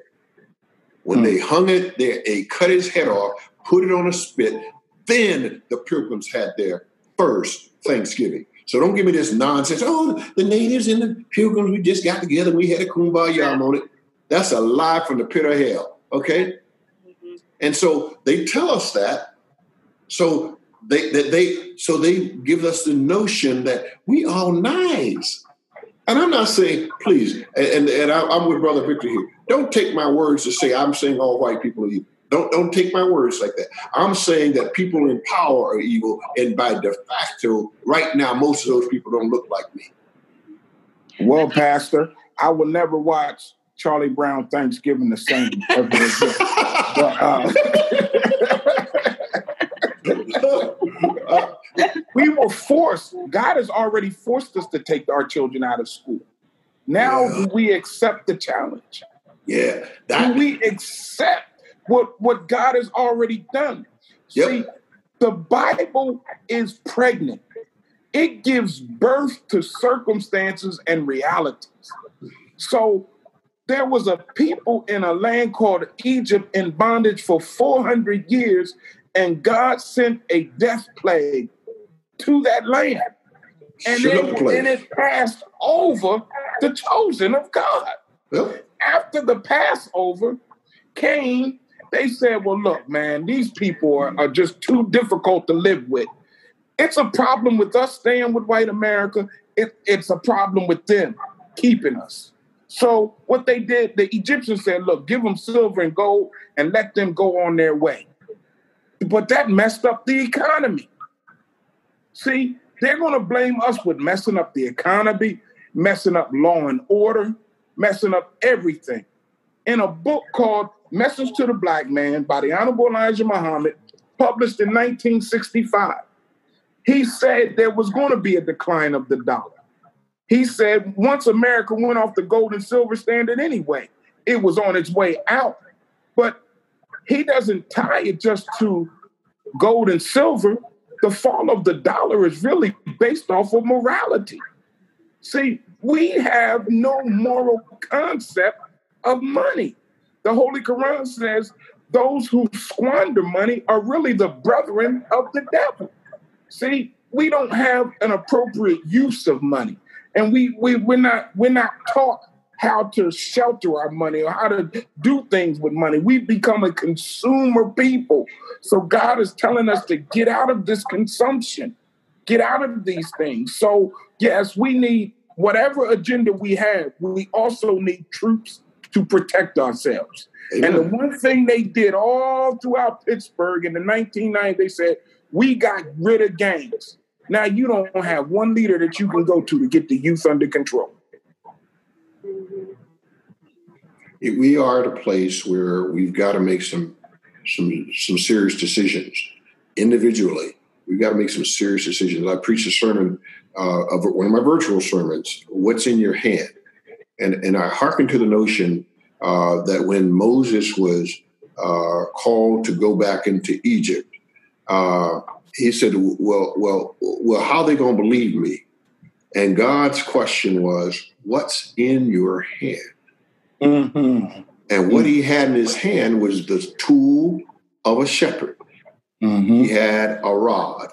[SPEAKER 5] When
[SPEAKER 6] Hmm.
[SPEAKER 5] they hung it, they, they cut his head off, put it on a spit. Then the Pilgrims had their first Thanksgiving. So don't give me this nonsense. Oh, the natives and the pilgrims, we just got together. We had a kumbaya moment. That's a lie from the pit of hell. Okay.
[SPEAKER 3] Mhm.
[SPEAKER 5] And so they tell us that. So they that they so they give us the notion that we all nice. And I'm not saying, please, and, and, and I, I'm with Brother Victor here. Don't take my words to say I'm saying all white people are evil. Don't don't take my words like that. I'm saying that people in power are evil, and by de facto, right now, most of those people don't look like me.
[SPEAKER 6] Well, Pastor, I will never watch Charlie Brown Thanksgiving the same ever again. But, uh, uh, we were forced. God has already forced us to take our children out of school. Now
[SPEAKER 5] Yeah.
[SPEAKER 6] do we accept the challenge?
[SPEAKER 5] yeah,
[SPEAKER 6] Do
[SPEAKER 5] that
[SPEAKER 6] we accept what what God has already done?
[SPEAKER 5] Yep.
[SPEAKER 6] See, the Bible is pregnant. It gives birth to circumstances and realities. So there was a people in a land called Egypt in bondage for 400 years, and God sent a death plague to that land. And, it, and it passed over the chosen of God
[SPEAKER 5] Yep.
[SPEAKER 6] after the Passover came, they said, Well, look, man, these people are, are just too difficult to live with. It's a problem with us staying with white America. It, it's a problem with them keeping us. So, what they did, the Egyptians said, Look, give them silver and gold and let them go on their way. But that messed up the economy. See, they're going to blame us with messing up the economy, messing up law and order, messing up everything. In a book called Message to the Black Man by the Honorable Elijah Muhammad, published in 1965, he said there was going to be a decline of the dollar. He said once America went off the gold and silver standard anyway, it was on its way out. But he doesn't tie it just to gold and silver. The fall of the dollar is really based off of morality. See, we have no moral concept of money. The Holy Quran says those who squander money are really the brethren of the devil. See, we don't have an appropriate use of money. And we, we we're not we're not taught how to shelter our money or how to do things with money. We've become a consumer people. So God is telling us to get out of this consumption. get out of these things. So, yes, we need whatever agenda we have, we also need troops to protect ourselves.
[SPEAKER 5] Amen.
[SPEAKER 6] And the one thing they did all throughout Pittsburgh in the 1990s, they said, we got rid of gangs. Now you don't have one leader that you can go to to get the youth under control.
[SPEAKER 5] we are at a place where we've got to make some some some serious decisions individually. We've got to make some serious decisions. I preached a sermon uh, of one of my virtual sermons. What's in your hand? And and I hearken to the notion uh, that when Moses was uh, called to go back into Egypt, uh, he said, "Well, well, well, how are they going to believe me?" And God's question was, "What's in your hand?"
[SPEAKER 6] Mm-hmm.
[SPEAKER 5] And what he had in his hand was the tool of a shepherd.
[SPEAKER 6] Mm-hmm.
[SPEAKER 5] He had a rod.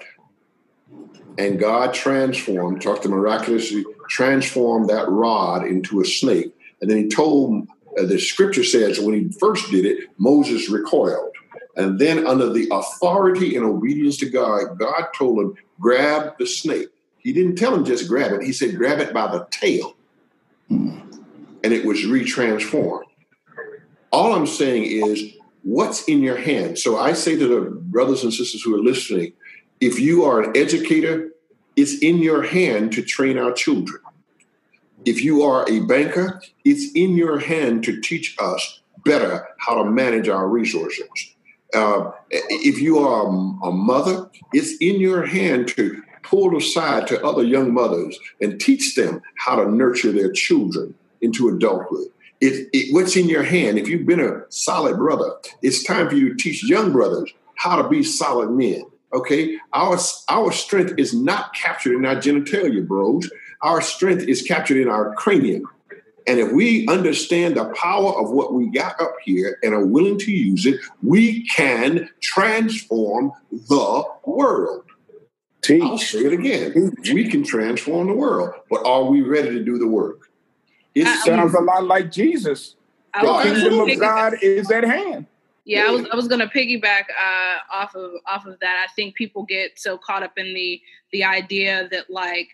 [SPEAKER 5] And God transformed, talked to miraculously, transformed that rod into a snake. And then he told, uh, the scripture says, when he first did it, Moses recoiled. And then, under the authority and obedience to God, God told him, grab the snake. He didn't tell him just grab it, he said, grab it by the tail. And it was retransformed. All I'm saying is, what's in your hand? So I say to the brothers and sisters who are listening, if you are an educator, it's in your hand to train our children. If you are a banker, it's in your hand to teach us better how to manage our resources. Uh, if you are a mother, it's in your hand to pull aside to other young mothers and teach them how to nurture their children into adulthood. It, it, what's in your hand? If you've been a solid brother, it's time for you to teach young brothers how to be solid men. Okay, our our strength is not captured in our genitalia, bros. Our strength is captured in our cranium. And if we understand the power of what we got up here and are willing to use it, we can transform the world. I'll
[SPEAKER 6] Teach.
[SPEAKER 5] say it again. We can transform the world, but are we ready to do the work? It
[SPEAKER 3] I-
[SPEAKER 6] Sounds a lot like Jesus. The
[SPEAKER 3] was gonna
[SPEAKER 6] kingdom of God is at hand.
[SPEAKER 3] Yeah, I was I was gonna piggyback uh, off of off of that. I think people get so caught up in the the idea that like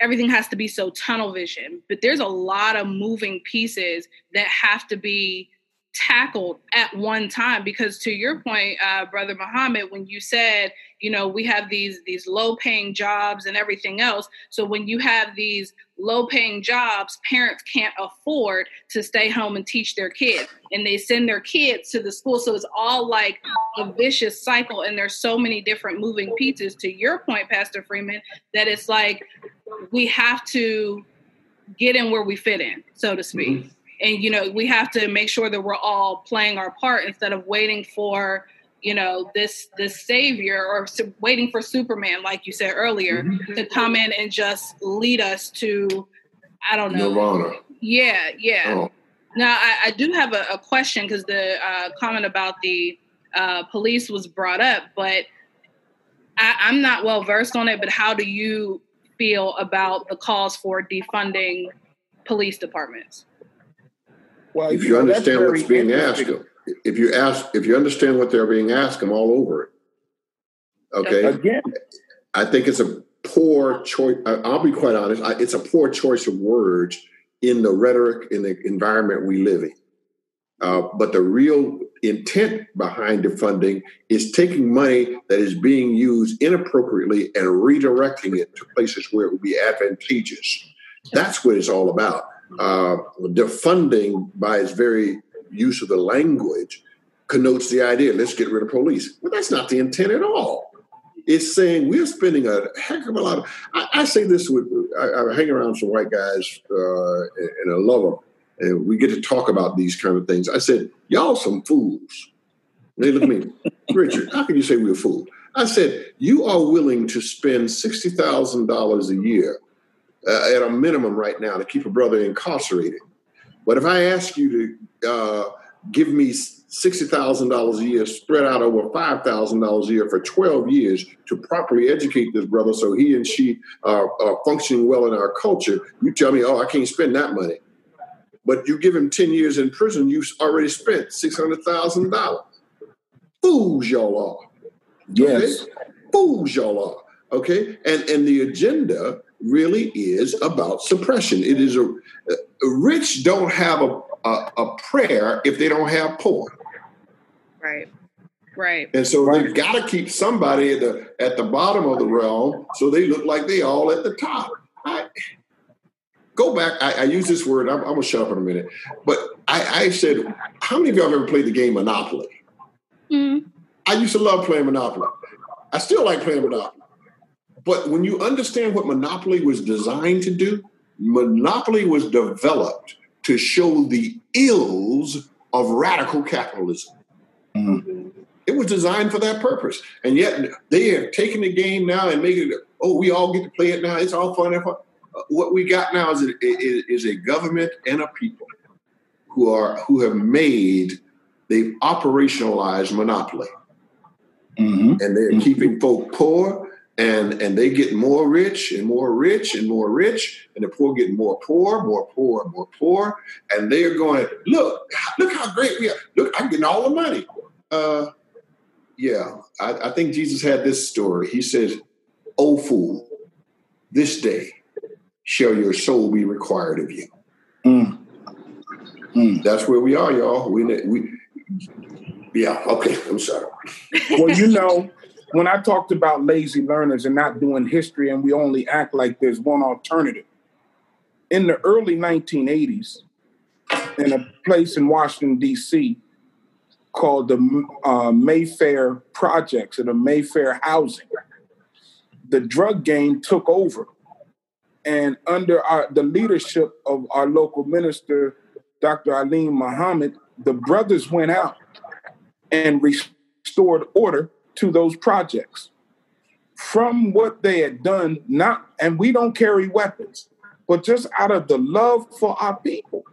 [SPEAKER 3] everything has to be so tunnel vision, but there's a lot of moving pieces that have to be tackled at one time because to your point uh, brother muhammad when you said you know we have these these low paying jobs and everything else so when you have these low paying jobs parents can't afford to stay home and teach their kids and they send their kids to the school so it's all like a vicious cycle and there's so many different moving pieces. To your point pastor freeman that it's like we have to get in where we fit in so to speak and you know we have to make sure that we're all playing our part instead of waiting for you know this this savior or su- waiting for superman like you said earlier to come in and just lead us to i don't know
[SPEAKER 5] Nirvana.
[SPEAKER 3] yeah yeah
[SPEAKER 5] Oh,
[SPEAKER 3] now, I, I do have a, a question because the uh, comment about the uh, police was brought up, but I, I'm not well versed on it. But how do you feel about the calls for defunding police departments?
[SPEAKER 6] Well,
[SPEAKER 5] if you
[SPEAKER 6] know,
[SPEAKER 5] understand what's being asked, if you ask, if you understand what they're being asked, I'm all over it. Okay,
[SPEAKER 6] Again,
[SPEAKER 5] I think it's a poor choice. I'll be quite honest. I, it's a poor choice of words in the rhetoric in the environment we live in. Uh, but the real intent behind the funding is taking money that is being used inappropriately and redirecting it to places where it would be advantageous. That's what it's all about. Uh, the funding, by its very use of the language, connotes the idea let's get rid of police. Well, that's not the intent at all. It's saying we're spending a heck of a lot of. I, I say this with I, I hang around some white guys uh, and I love them, and we get to talk about these kind of things. I said, "Y'all some fools." They look at me, Richard. How can you say we're fools? I said, "You are willing to spend sixty thousand dollars a year uh, at a minimum right now to keep a brother incarcerated. But if I ask you to uh, give me sixty thousand dollars a year spread out over five thousand dollars a year for twelve years to properly educate this brother so he and she are, are functioning well in our culture, you tell me, oh, I can't spend that money. But you give him ten years in prison, you've already spent six hundred thousand dollars. Fools y'all are.
[SPEAKER 6] yes.
[SPEAKER 5] Fools y'all are. Okay, and and the agenda really is about suppression. It is a, a rich don't have a, a, a prayer if they don't have poor.
[SPEAKER 3] Right. Right.
[SPEAKER 5] And so
[SPEAKER 6] Right.
[SPEAKER 5] they've got to keep somebody at the at the bottom of the realm so they look like they all at the top. I, go back. I, I use this word. I'm, I'm gonna shut up in a minute. But I, I said, how many of y'all have ever played the game Monopoly?
[SPEAKER 3] Mhm.
[SPEAKER 5] I used to love playing Monopoly. I still like playing Monopoly. But when you understand what Monopoly was designed to do, Monopoly was developed to show the ills of radical capitalism. It was designed for that purpose. And yet they have taken the game now and made it, oh, we all get to play it now. It's all fun. and fun. Uh, What we got now is a, is, a government and a people who are who have made, they've operationalized monopoly
[SPEAKER 6] Mhm.
[SPEAKER 5] and they're
[SPEAKER 6] Mhm.
[SPEAKER 5] keeping folk poor and and they get more rich and more rich and more rich and the poor get more poor more poor more poor. And they're going look look how great we are. Look i'm getting all the money. Uh yeah i, I think jesus had this story. He says oh fool this day shall your soul be required of you.
[SPEAKER 6] Mm. Mm.
[SPEAKER 5] that's where we are y'all. We we yeah okay i'm sorry.
[SPEAKER 6] Well, you know, when I talked about lazy learners and not doing history, and we only act like there's one alternative. In the early 1980s, in a place in Washington, D.C., called the uh, Mayfair Projects or the Mayfair Housing, the drug game took over. And under our, the leadership of our local minister, Dr. Alim Muhammad, the brothers went out and restored order to those projects. From what they had done, not and we don't carry weapons, but just out of the love for our people.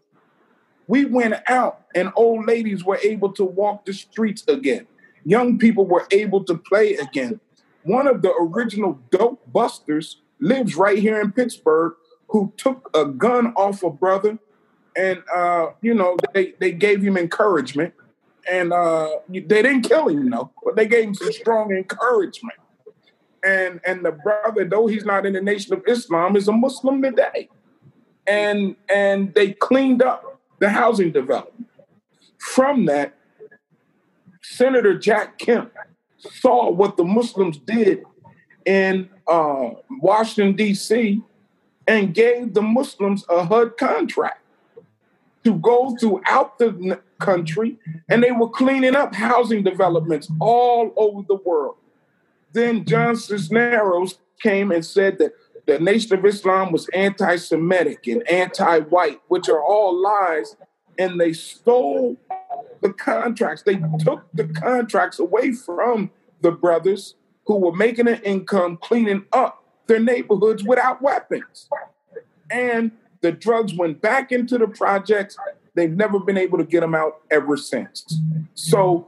[SPEAKER 6] We went out and old ladies were able to walk the streets again. Young people were able to play again. One of the original dope busters lives right here in Pittsburgh who took a gun off a brother and uh, you know they, they gave him encouragement and uh, they didn't kill him though, but they gave him some strong encouragement. And and the brother, though he's not in the Nation of Islam, is a Muslim today. And and they cleaned up the housing development. From that, Senator Jack Kemp saw what the Muslims did in uh, Washington D.C. and gave the Muslims a HUD contract to go throughout the country, and they were cleaning up housing developments all over the world. Then John Cisneros came and said that the Nation of Islam was anti Semitic and anti white, which are all lies, and they stole the contracts. They took the contracts away from the brothers who were making an income cleaning up their neighborhoods without weapons. And the drugs went back into the projects. They've never been able to get them out ever since. So,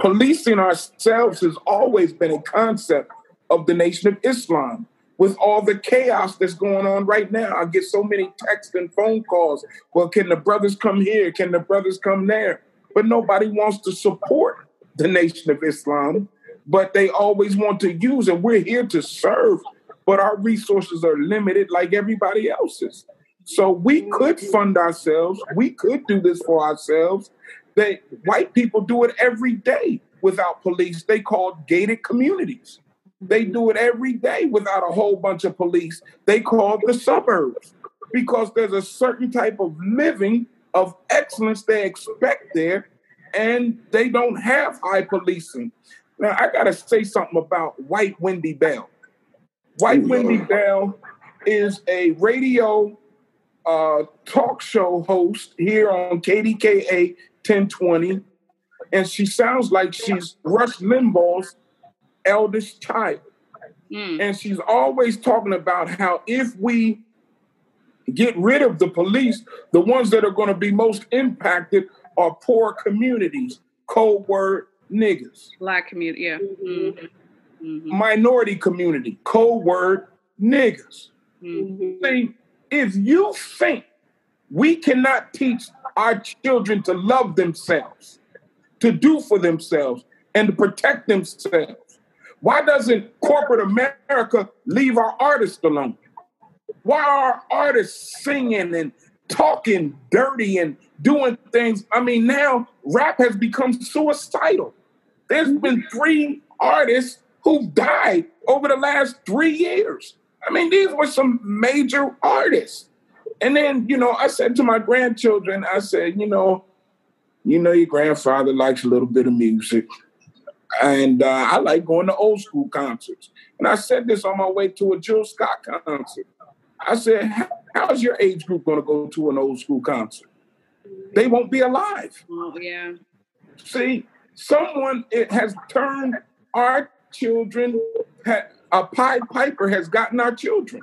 [SPEAKER 6] policing ourselves has always been a concept of the Nation of Islam. With all the chaos that's going on right now, I get so many texts and phone calls. Well, can the brothers come here? Can the brothers come there? But nobody wants to support the Nation of Islam, but they always want to use, and we're here to serve, but our resources are limited like everybody else's. So we could fund ourselves. We could do this for ourselves. They white people do it every day without police. They call gated communities. They do it every day without a whole bunch of police. They call the suburbs because there's a certain type of living of excellence they expect there, and they don't have high policing. Now I gotta say something about White Wendy Bell. White
[SPEAKER 5] Ooh,
[SPEAKER 6] Wendy
[SPEAKER 5] uh,
[SPEAKER 6] Bell is a radio uh, talk show host here on KDKA 1020, and she sounds like she's Rush Limbaugh's eldest child.
[SPEAKER 3] Mm.
[SPEAKER 6] And she's always talking about how if we get rid of the police, the ones that are going to be most impacted are poor communities. Code word niggas.
[SPEAKER 3] Black community. Yeah. Mhm. Mhm.
[SPEAKER 6] Minority community. Code word niggas.
[SPEAKER 3] Mhm.
[SPEAKER 6] See, if you think we cannot teach our children to love themselves, to do for themselves, and to protect themselves, Why doesn't corporate America leave our artists alone? Why are artists singing and talking dirty and doing things? I mean, now rap has become suicidal. There's been three artists who've died over the last three years. I mean, these were some major artists. And then, you know, I said to my grandchildren, I said, you know, you know, your grandfather likes a little bit of music. And uh, I like going to old school concerts. And I said this on my way to a Jill Scott concert. I said, how's your age group going to go to an old school concert? They won't be alive.
[SPEAKER 3] Oh, yeah.
[SPEAKER 6] See, someone it has turned our children, a Pied Piper has gotten our children,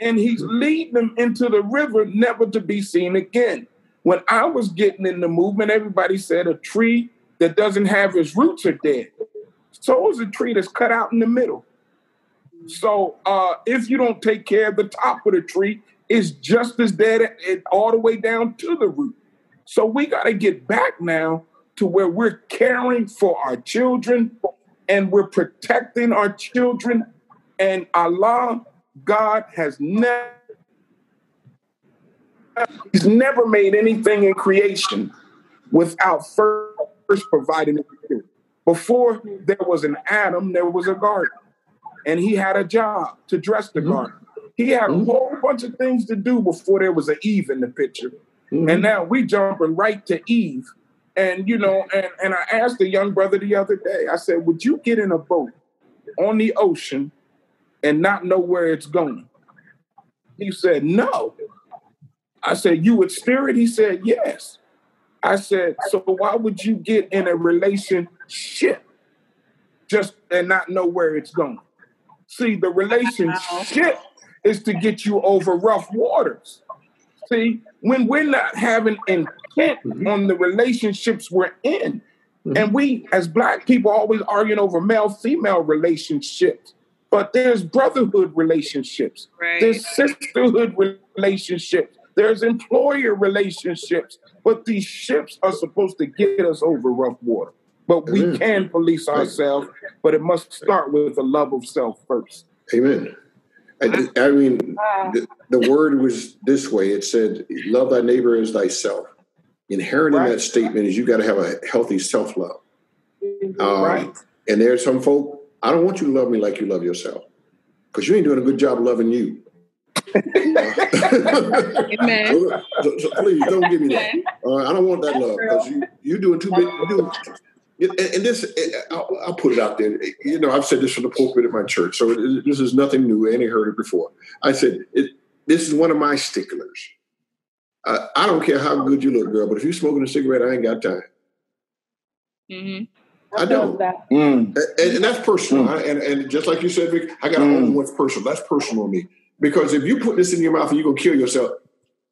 [SPEAKER 6] and he's leading them into the river, never to be seen again. When I was getting in the movement, everybody said a tree that doesn't have its roots are dead. So is a tree that's cut out in the middle. So uh, if you don't take care of the top of the tree, it's just as dead all the way down to the root. So we got to get back now to where we're caring for our children and we're protecting our children. And Allah, God has never He's never made anything in creation without first providing it. Before there was an Adam, there was a garden. And he had a job to dress the mm-hmm. garden. He had mm-hmm. a whole bunch of things to do before there was an Eve in the picture. Mm-hmm. And now we jumping right to Eve. And you know, and, and I asked a young brother the other day, I said, Would you get in a boat on the ocean and not know where it's going? He said, No. I said, You would steer it? He said, Yes. I said, So why would you get in a relationship just and not know where it's going? See, the relationship is to get you over rough waters. See, when we're not having intent on the relationships we're in, mm-hmm. and we as black people always arguing over male female relationships, but there's brotherhood relationships, right. there's sisterhood relationships, there's employer relationships, but these ships are supposed to get us over rough water. But we can police ourselves, but it must start with the love of self first.
[SPEAKER 5] Amen. I, I mean, the, the, word was this way it said, Love thy neighbor as thyself. Inherent right. in that statement is you got to have a healthy self love.
[SPEAKER 6] Um, right.
[SPEAKER 5] And there's some folk, I don't want you to love me like you love yourself because you ain't doing a good job loving you.
[SPEAKER 3] Amen.
[SPEAKER 5] So, so, please don't give me that. Uh, I don't want that love because you you doing too big. You and, and this, I'll, I'll, put it out there. You know, I've said this from the pulpit at my church, so it, this is nothing new. Any heard it before. I said it, this is one of my sticklers. Uh, I don't care how good you look, girl, but if you're smoking a cigarette, I ain't got time.
[SPEAKER 3] Mm-hmm.
[SPEAKER 5] I don't.
[SPEAKER 6] That. Mm.
[SPEAKER 5] And, and, that's personal. Mm. And, and just like you said, Vic, I got to mm. own what's personal. That's personal to me. Because if you put this in your mouth and you're gonna kill yourself,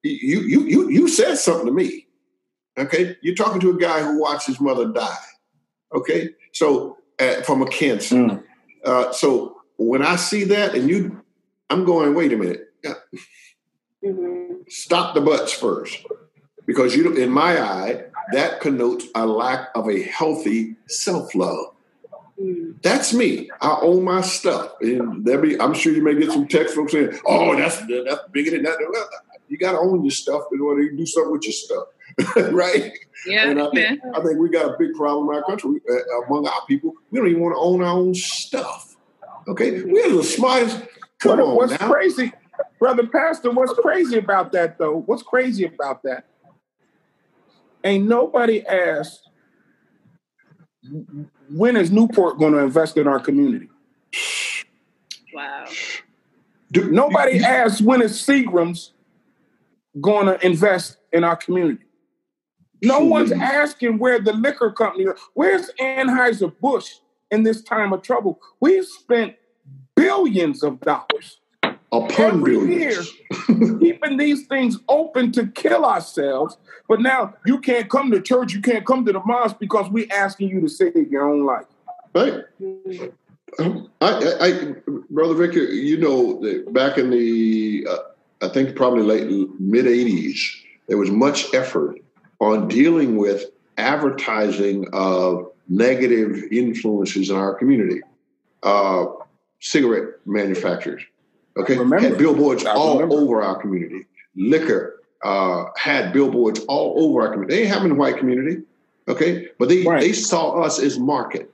[SPEAKER 5] you you you you said something to me. Okay, you're talking to a guy who watched his mother die. Okay, so uh, from a cancer. Mm. Uh, so when I see that, and you, I'm going. Wait a minute. Mm-hmm. Stop the butts first, because you, in my eye, that connotes a lack of a healthy self love. Mm. That's me. I own my stuff, and there be. I'm sure you may get some text from saying, "Oh, that's that's bigger than that." You got to own your stuff in order to do something with your stuff. right?
[SPEAKER 3] Yeah,
[SPEAKER 5] and I think, I think we got a big problem in our country uh, among our people. We don't even want to own our own stuff. Okay, we're the smartest. Come
[SPEAKER 6] what,
[SPEAKER 5] on
[SPEAKER 6] what's
[SPEAKER 5] now.
[SPEAKER 6] crazy, brother Pastor? What's crazy about that though? What's crazy about that? Ain't nobody asked when is Newport going to invest in our community?
[SPEAKER 3] Wow.
[SPEAKER 6] Do, nobody asked when is Seagram's going to invest in our community. No one's asking where the liquor company, where's Anheuser-Busch in this time of trouble? We've spent billions of dollars
[SPEAKER 5] upon
[SPEAKER 6] every
[SPEAKER 5] billions.
[SPEAKER 6] year keeping these things open to kill ourselves. But now you can't come to church, you can't come to the mosque because we're asking you to save your own life.
[SPEAKER 5] Right. Um, I, I, I, brother Victor, you know, back in the, uh, I think probably late mid '80s, there was much effort on dealing with advertising of negative influences in our community. uh, cigarette manufacturers. Okay, had billboards
[SPEAKER 6] I
[SPEAKER 5] all
[SPEAKER 6] remember.
[SPEAKER 5] over our community. Liquor uh, had billboards all over our community. They didn't have them in the white community. Okay, but they
[SPEAKER 6] Right.
[SPEAKER 5] they saw us as market.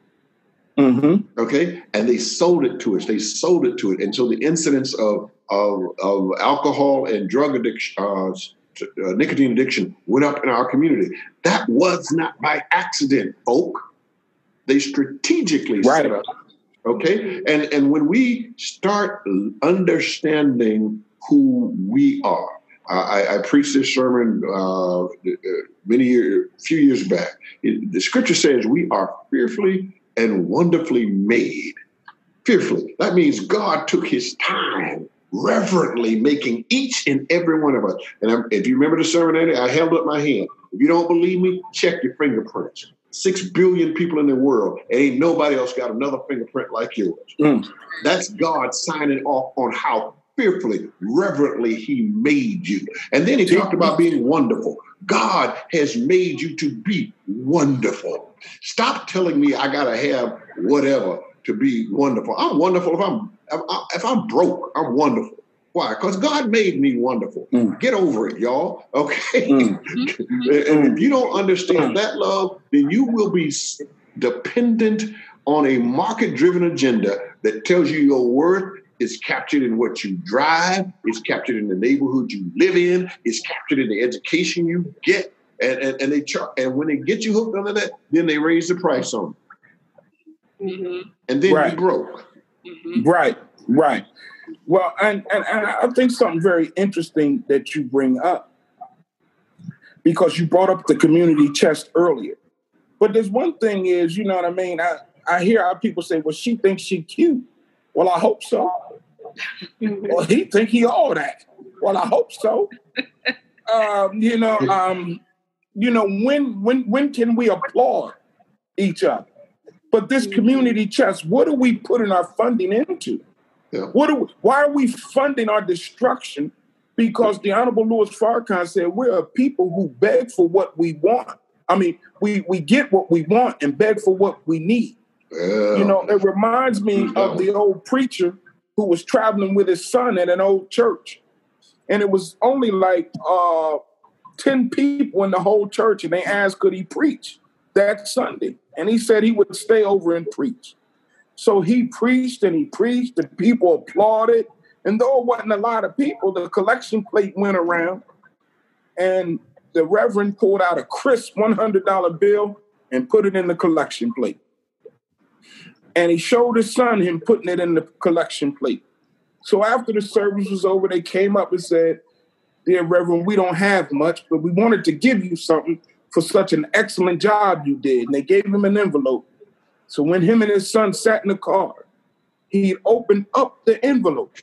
[SPEAKER 6] Mm-hmm.
[SPEAKER 5] okay and they sold it to us they sold it to it and so the incidence of of, of alcohol and drug addiction uh, uh, nicotine addiction went up in our community that was not by accident folk they strategically
[SPEAKER 6] Right.
[SPEAKER 5] set up okay and and when we start understanding who we are I, I preached this sermon uh, many years, few years back. It, the scripture says we are fearfully and wonderfully made. Fearfully. That means God took his time reverently making each and every one of us. And I'm, if you remember the sermon, I held up my hand. If you don't believe me, check your fingerprints. Six billion people in the world, and ain't nobody else got another fingerprint like yours.
[SPEAKER 6] Mm.
[SPEAKER 5] That's God signing off on how fearfully, reverently He made you. And then He talked about being wonderful. God has made you to be wonderful. Stop telling me I gotta have whatever to be wonderful. I'm wonderful if I'm if I'm broke. I'm wonderful. Why? Because God made me wonderful.
[SPEAKER 6] Mm.
[SPEAKER 5] Get over it, y'all. Okay.
[SPEAKER 6] Mm.
[SPEAKER 5] and if you don't understand that love, then you will be dependent on a market-driven agenda that tells you your worth is captured in what you drive, is captured in the neighborhood you live in, is captured in the education you get, and and, and they char- and when they get you hooked under that, then they raise the price on you,
[SPEAKER 3] Mm-hmm.
[SPEAKER 5] and then
[SPEAKER 6] Right.
[SPEAKER 5] you broke.
[SPEAKER 3] Mm-hmm.
[SPEAKER 6] Right, right. Well, and, and, and I think something very interesting that you bring up because you brought up the community chest earlier. But there's one thing is, you know what I mean? I, I hear how people say, well, she thinks she cute. Well, I hope so. Well, he think he all that. Well, I hope so. um, you know, um, you know, when when when can we applaud each other? But this community chest, what are we putting our funding into?
[SPEAKER 5] Yeah.
[SPEAKER 6] What are we, why are we funding our destruction? Because the Honorable Louis Farrakhan said we're a people who beg for what we want. I mean, we we get what we want and beg for what we need.
[SPEAKER 5] Yeah.
[SPEAKER 6] You know, it reminds me of the old preacher who was traveling with his son at an old church. And it was only like uh, 10 people in the whole church, and they asked, could he preach that Sunday? And he said he would stay over and preach. So he preached and he preached, and people applauded. And though it wasn't a lot of people, the collection plate went around, and the Reverend pulled out a crisp $100 bill and put it in the collection plate and he showed his son him putting it in the collection plate. So after the service was over, they came up and said, Dear Reverend, we don't have much, but we wanted to give you something for such an excellent job you did. And they gave him an envelope. So when him and his son sat in the car, he opened up the envelope,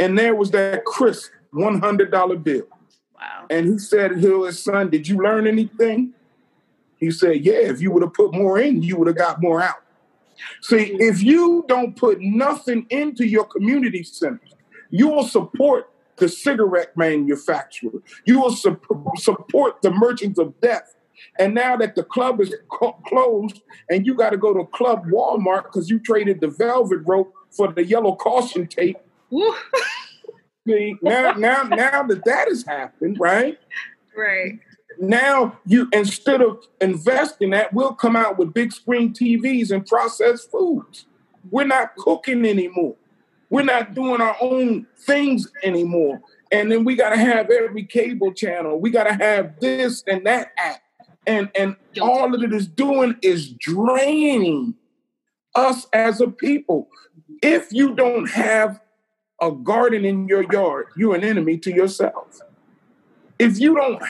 [SPEAKER 6] and there was that crisp $100 bill.
[SPEAKER 3] Wow.
[SPEAKER 6] And he said to his son, Did you learn anything? He said, Yeah, if you would have put more in, you would have got more out. See, if you don't put nothing into your community centers, you will support the cigarette manufacturer. You will sup- support the merchants of death. And now that the club is co- closed and you got to go to Club Walmart because you traded the velvet rope for the yellow caution tape. See, now, now, now that that has happened, right?
[SPEAKER 3] Right.
[SPEAKER 6] now you instead of investing that we'll come out with big screen tvs and processed foods we're not cooking anymore we're not doing our own things anymore and then we got to have every cable channel we got to have this and that app and and all of it is doing is draining us as a people if you don't have a garden in your yard you're an enemy to yourself if you don't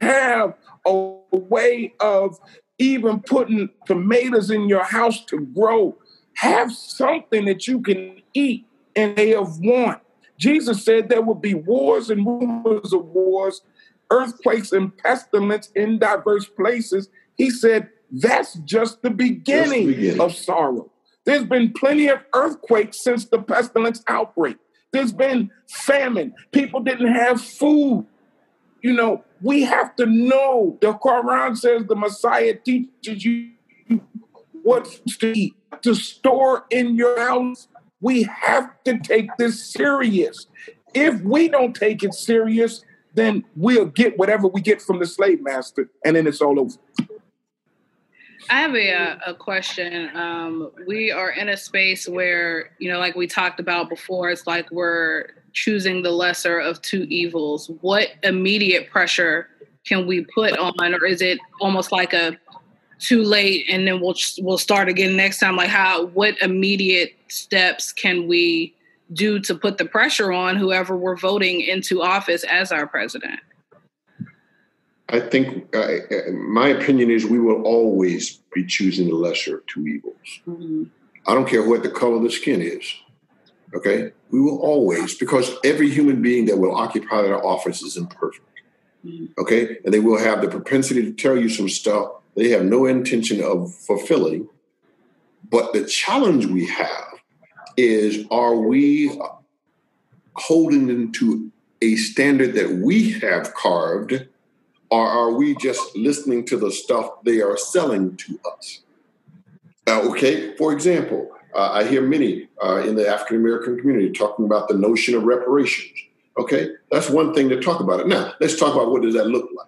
[SPEAKER 6] have a way of even putting tomatoes in your house to grow. Have something that you can eat and they of want. Jesus said there will be wars and rumors of wars, earthquakes and pestilence in diverse places. He said that's just the beginning,
[SPEAKER 5] beginning.
[SPEAKER 6] of sorrow. There's been plenty of earthquakes since the pestilence outbreak. There's been famine. People didn't have food you know, we have to know the Quran says the Messiah teaches you what to eat, to store in your house. We have to take this serious. If we don't take it serious, then we'll get whatever we get from the slave master, and then it's all over.
[SPEAKER 3] I have a, uh, a question. Um, we are in a space where, you know, like we talked about before, it's like we're choosing the lesser of two evils. What immediate pressure can we put on, or is it almost like a too late and then we'll we'll start again next time? Like how? What immediate steps can we do to put the pressure on whoever we're voting into office as our president?
[SPEAKER 5] I think uh, my opinion is we will always be choosing the lesser of two evils. Mm-hmm. I don't care what the color of the skin is. Okay, we will always because every human being that will occupy that office is imperfect. Mm-hmm. Okay, and they will have the propensity to tell you some stuff they have no intention of fulfilling. But the challenge we have is: Are we holding them to a standard that we have carved? or are we just listening to the stuff they are selling to us? Uh, okay, for example, uh, I hear many uh, in the African American community talking about the notion of reparations. Okay, that's one thing to talk about it. Now, let's talk about what does that look like.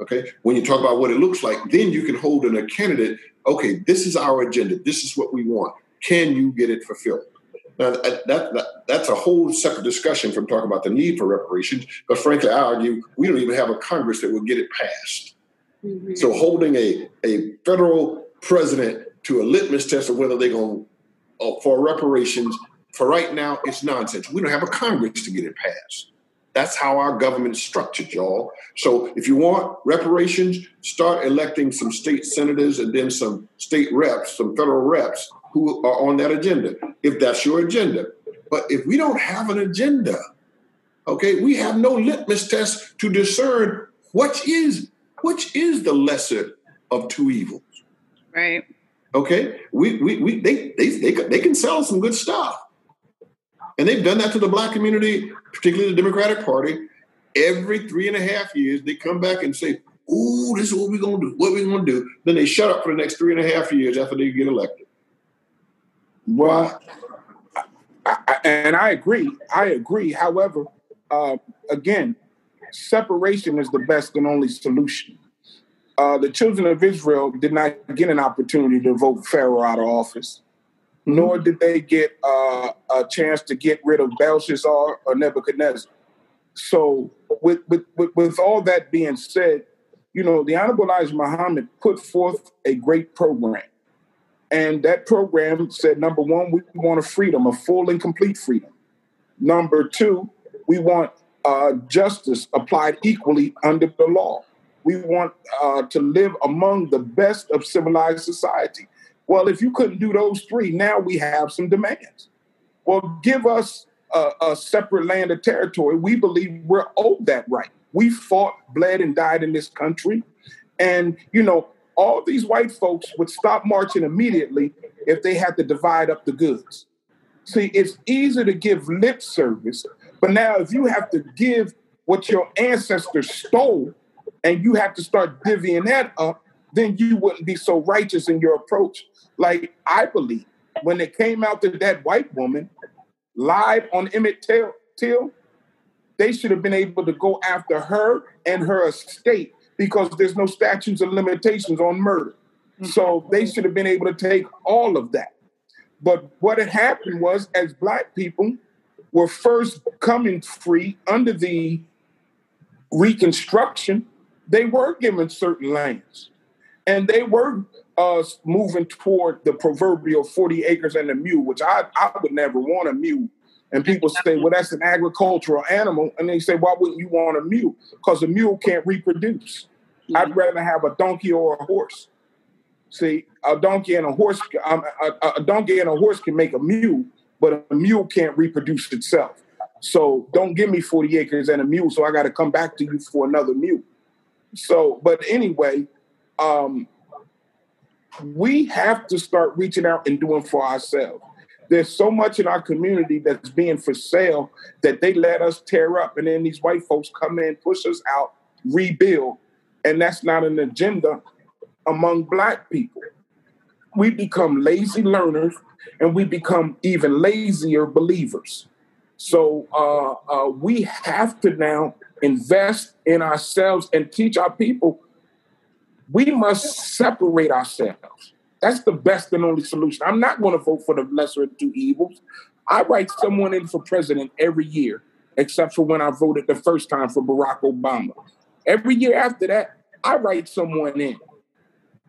[SPEAKER 5] Okay, when you talk about what it looks like, then you can hold in a candidate. Okay, this is our agenda. This is what we want. Can you get it fulfilled? Now, that, that, that's a whole separate discussion from talking about the need for reparations. But frankly, I argue we don't even have a Congress that will get it passed. Mm-hmm. So holding a, a federal president to a litmus test of whether they're going uh, for reparations, for right now, it's nonsense. We don't have a Congress to get it passed. That's how our government is structured, y'all. So if you want reparations, start electing some state senators and then some state reps, some federal reps who are on that agenda, if that's your agenda. But if we don't have an agenda, okay, we have no litmus test to discern which is which is the lesser of two evils.
[SPEAKER 3] Right.
[SPEAKER 5] Okay. We we, we they, they they they can sell some good stuff. And they've done that to the black community, particularly the Democratic Party. Every three and a half years, they come back and say, "Ooh, this is what we're gonna do. What we're gonna do." Then they shut up for the next three and a half years after they get elected.
[SPEAKER 6] Well, I, I, and I agree. I agree. However, uh, again, separation is the best and only solution. Uh, the children of Israel did not get an opportunity to vote Pharaoh out of office, mm-hmm. nor did they get uh, a chance to get rid of Belshazzar or Nebuchadnezzar. So, with, with, with, with all that being said, you know, the Honorable Elijah Muhammad put forth a great program. And that program said number one, we want a freedom, a full and complete freedom. Number two, we want uh, justice applied equally under the law. We want uh, to live among the best of civilized society. Well, if you couldn't do those three, now we have some demands. Well, give us a, a separate land or territory. We believe we're owed that right. We fought, bled, and died in this country. And, you know, all these white folks would stop marching immediately if they had to divide up the goods. See, it's easy to give lip service, but now if you have to give what your ancestors stole and you have to start divvying that up, then you wouldn't be so righteous in your approach. Like I believe when it came out that that white woman lied on Emmett Till, Till, they should have been able to go after her and her estate because there's no statutes of limitations on murder. Mm-hmm. So they should have been able to take all of that. But what had happened was, as black people were first coming free under the Reconstruction, they were given certain lands. And they were uh, moving toward the proverbial 40 acres and a mule, which I, I would never want a mule and people say, well, that's an agricultural animal. And they say, why wouldn't you want a mule? Because a mule can't reproduce. Mm-hmm. I'd rather have a donkey or a horse. See, a donkey and a horse, um, a, a, donkey and a horse can make a mule, but a mule can't reproduce itself. So don't give me 40 acres and a mule. So I got to come back to you for another mule. So, but anyway, um, we have to start reaching out and doing for ourselves there's so much in our community that's being for sale that they let us tear up. And then these white folks come in, push us out, rebuild. And that's not an agenda among black people. we become lazy learners and we become even lazier believers. So uh, uh, we have to now invest in ourselves and teach our people. We must separate ourselves. That's the best and only solution. I'm not going to vote for the lesser of two evils. I write someone in for president every year, except for when I voted the first time for Barack Obama. Every year after that, I write someone in.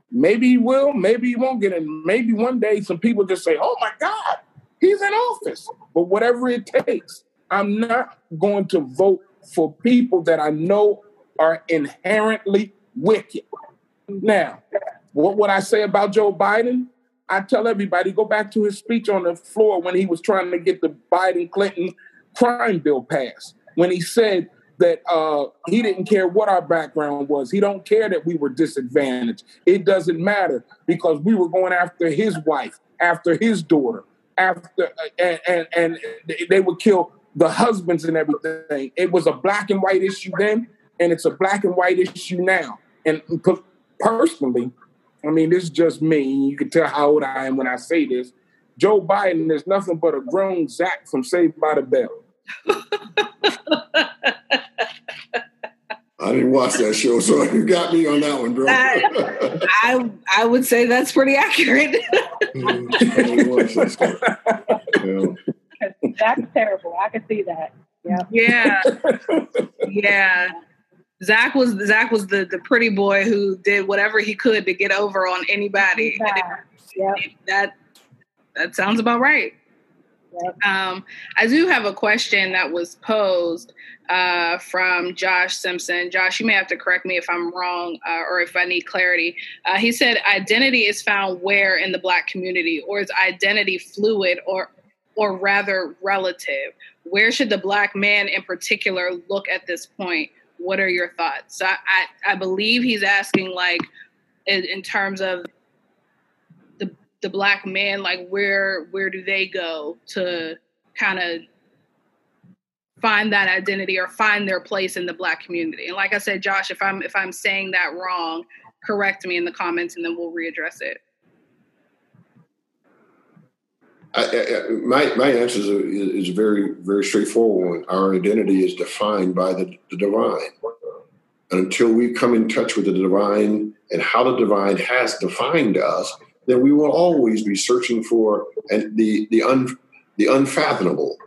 [SPEAKER 6] Maybe he will, maybe he won't get in. Maybe one day some people just say, oh my God, he's in office. But whatever it takes, I'm not going to vote for people that I know are inherently wicked. Now, what would I say about Joe Biden? I tell everybody go back to his speech on the floor when he was trying to get the Biden Clinton crime bill passed. When he said that uh, he didn't care what our background was. He don't care that we were disadvantaged. It doesn't matter because we were going after his wife, after his daughter, after and and, and they would kill the husbands and everything. It was a black and white issue then, and it's a black and white issue now. And personally, I mean, this is just me. You can tell how old I am when I say this. Joe Biden is nothing but a grown Zach from Saved by the Bell.
[SPEAKER 5] I didn't watch that show, so you got me on that one, bro.
[SPEAKER 3] I, I, I would say that's pretty accurate.
[SPEAKER 4] That's terrible. I can see that. Yeah.
[SPEAKER 3] Yeah. Yeah. Zach was Zach was the the pretty boy who did whatever he could to get over on anybody.
[SPEAKER 4] Yeah.
[SPEAKER 3] That that sounds about right.
[SPEAKER 4] Yep.
[SPEAKER 3] Um, I do have a question that was posed uh, from Josh Simpson. Josh, you may have to correct me if I'm wrong uh, or if I need clarity. Uh, he said, "Identity is found where in the Black community, or is identity fluid, or or rather relative? Where should the Black man in particular look at this point? What are your thoughts?" So I, I, I believe he's asking like in, in terms of the the black man like where where do they go to kind of find that identity or find their place in the black community and like i said josh if i'm if i'm saying that wrong correct me in the comments and then we'll readdress it
[SPEAKER 5] I, I, my my answer is, is very very straightforward. Our identity is defined by the, the divine. And until we come in touch with the divine and how the divine has defined us, then we will always be searching for and the the un, the unfathomable.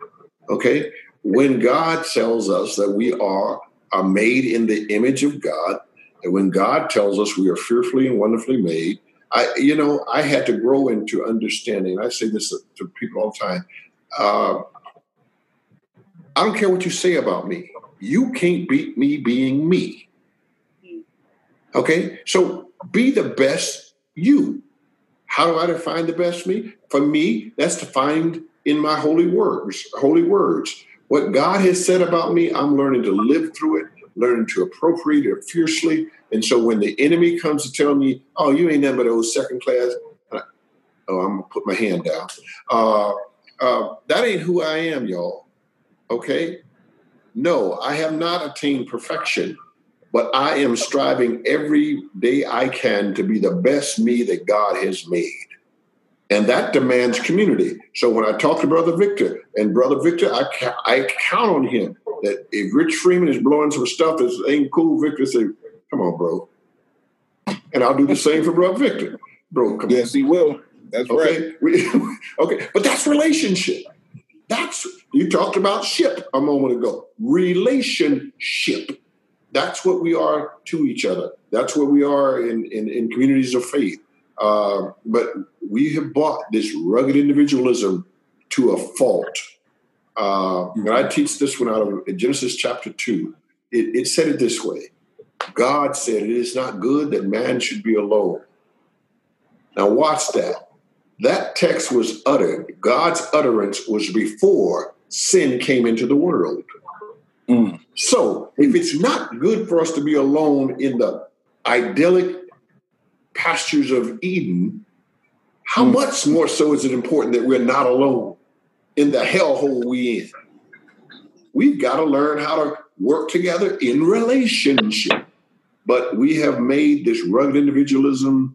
[SPEAKER 5] Okay, when God tells us that we are are made in the image of God, and when God tells us we are fearfully and wonderfully made, I you know I had to grow into understanding. I say this to people all the time. Uh, I don't care what you say about me. You can't beat me being me. Okay, so be the best you. How do I define the best me? For me, that's defined in my holy words. Holy words. What God has said about me, I'm learning to live through it, learning to appropriate it fiercely. And so when the enemy comes to tell me, "Oh, you ain't never those second class," I, oh, I'm gonna put my hand down. Uh, uh, that ain't who I am, y'all. Okay. No, I have not attained perfection but I am striving every day I can to be the best me that God has made. And that demands community. So when I talk to Brother Victor, and Brother Victor, I, ca- I count on him that if Rich Freeman is blowing some stuff that ain't cool, Victor say, come on, bro. And I'll do the same for Brother Victor. Bro, come
[SPEAKER 6] Yes, he will. That's
[SPEAKER 5] Okay.
[SPEAKER 6] right.
[SPEAKER 5] We, okay. But that's relationship. That's you talked about ship a moment ago. Relationship. That's what we are to each other. That's what we are in, in, in communities of faith. Uh, but we have bought this rugged individualism to a fault. Uh, and I teach this one out of Genesis chapter 2. It, it said it this way God said, It is not good that man should be alone. Now, watch that. That text was uttered, God's utterance was before sin came into the world.
[SPEAKER 6] Mm.
[SPEAKER 5] So, if it's not good for us to be alone in the idyllic pastures of Eden, how
[SPEAKER 6] Mm.
[SPEAKER 5] much more so is it important that we're not alone in the hellhole we in? We've got to learn how to work together in relationship. But we have made this rugged individualism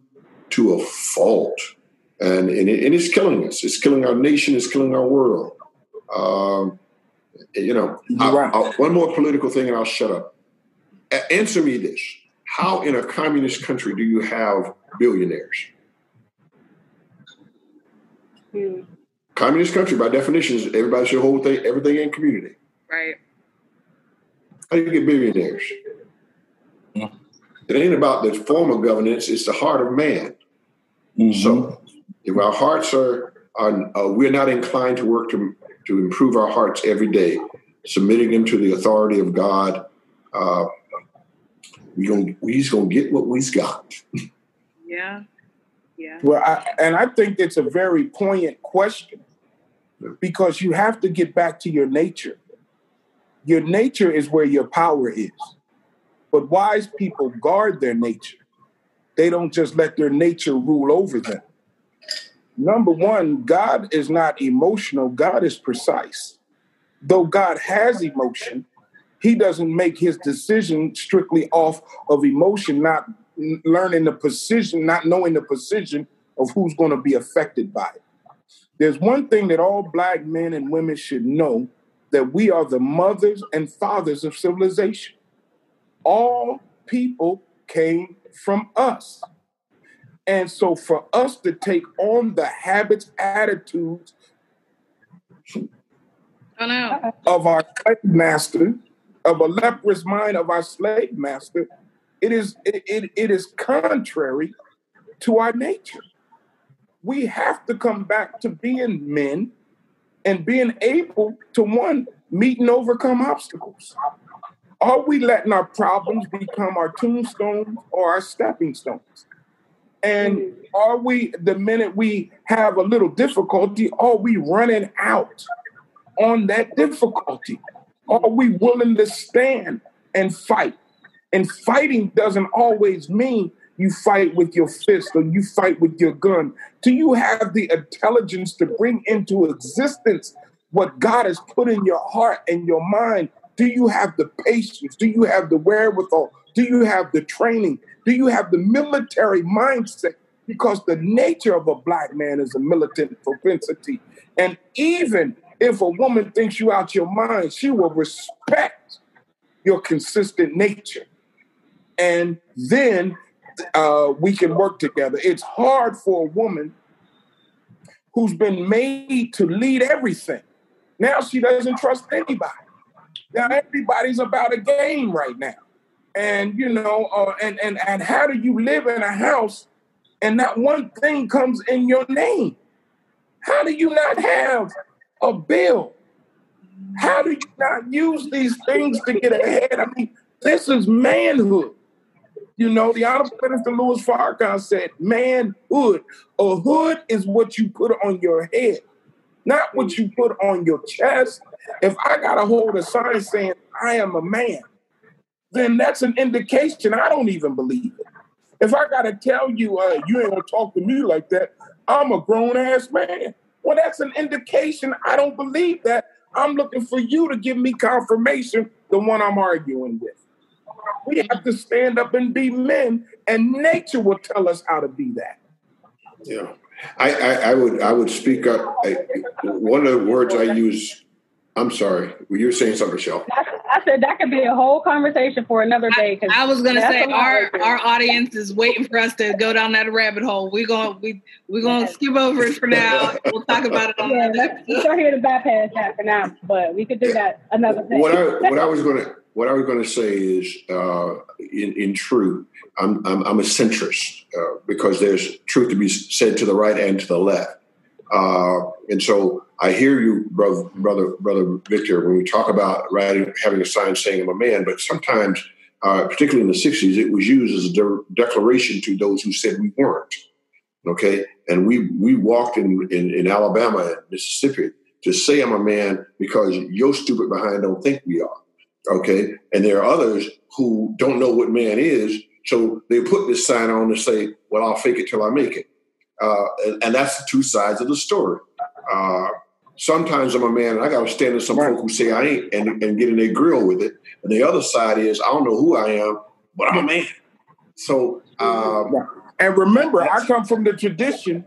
[SPEAKER 5] to a fault. and and, it, and it's killing us. It's killing our nation. It's killing our world. Um, you know, I,
[SPEAKER 6] right.
[SPEAKER 5] I- one more political thing, and I'll shut up. A- answer me this: How in a communist country do you have billionaires?
[SPEAKER 4] Hmm.
[SPEAKER 5] Communist country, by definition, is everybody should hold thing, everything in community.
[SPEAKER 3] Right.
[SPEAKER 5] How do you get billionaires?
[SPEAKER 6] Yeah.
[SPEAKER 5] It ain't about the form of governance; it's the heart of man.
[SPEAKER 6] Mm-hmm.
[SPEAKER 5] So, if our hearts are, are uh, we're not inclined to work to to improve our hearts every day, submitting them to the authority of God, uh, we gonna, we's gonna get what we's got.
[SPEAKER 3] Yeah. Yeah.
[SPEAKER 6] Well, I, and I think it's a very poignant question because you have to get back to your nature. Your nature is where your power is. But wise people guard their nature. They don't just let their nature rule over them. Number one, God is not emotional, God is precise. Though God has emotion, he doesn't make his decision strictly off of emotion, not learning the precision, not knowing the precision of who's going to be affected by it. There's one thing that all black men and women should know that we are the mothers and fathers of civilization. All people came from us. And so for us to take on the habits, attitudes
[SPEAKER 3] Oh no.
[SPEAKER 6] of our slave master, of a leprous mind of our slave master, it is it, it, it is contrary to our nature. We have to come back to being men and being able to one meet and overcome obstacles. Are we letting our problems become our tombstones or our stepping stones? And mm. are we, the minute we have a little difficulty, are we running out on that difficulty? Are we willing to stand and fight? And fighting doesn't always mean you fight with your fist or you fight with your gun. Do you have the intelligence to bring into existence what God has put in your heart and your mind? Do you have the patience? Do you have the wherewithal? Do you have the training? Do you have the military mindset? Because the nature of a black man is a militant propensity. And even if a woman thinks you out your mind, she will respect your consistent nature. And then uh, we can work together. It's hard for a woman who's been made to lead everything. Now she doesn't trust anybody. Now everybody's about a game right now. And you know, uh, and and and how do you live in a house and not one thing comes in your name? How do you not have a bill? How do you not use these things to get ahead? I mean, this is manhood. You know, the Honorable Minister Louis Farrakhan said, manhood. A hood is what you put on your head, not what you put on your chest. If I got to hold a sign saying, I am a man, then that's an indication I don't even believe it. If I got to tell you, uh, you ain't to talk to me like that, I'm a grown ass man. Well, that's an indication I don't believe that. I'm looking for you to give me confirmation, the one I'm arguing with. We have to stand up and be men, and nature will tell us how to be that.
[SPEAKER 5] Yeah, I, I, I would I would speak up. I, one of the words I use. I'm sorry, you were saying something, Michelle.
[SPEAKER 4] I said that could be a whole conversation for another day. 'cause
[SPEAKER 3] I was gonna say our our audience is waiting for us to go down that rabbit hole. We're gonna we we're gonna skip over it for now. We'll talk about it on
[SPEAKER 4] yeah,
[SPEAKER 3] another
[SPEAKER 4] let's, let's
[SPEAKER 3] episode.
[SPEAKER 4] go here to bypass that for now, but we could do that another day.
[SPEAKER 5] What I what I was going to what I was going to say is, uh, in in truth, I'm I'm, I'm a centrist uh, because there's truth to be said to the right and to the left, uh, and so I hear you, brother, brother, brother Victor, when we talk about writing, having a sign saying I'm a man, but sometimes, uh, particularly in the '60s, it was used as a de- declaration to those who said we weren't. Okay, and we we walked in, in in Alabama and Mississippi to say I'm a man because your stupid behind don't think we are. Okay, and there are others who don't know what man is, so they put this sign on to say, "Well, I'll fake it till I make it," uh, and, and that's the two sides of the story. Uh, sometimes I'm a man, and I got to stand to some
[SPEAKER 6] Right.
[SPEAKER 5] folk who say I ain't, and, and get in their grill with it. And the other side is, I don't know who I am, but I'm a man. So, um,
[SPEAKER 6] And remember, I come from the tradition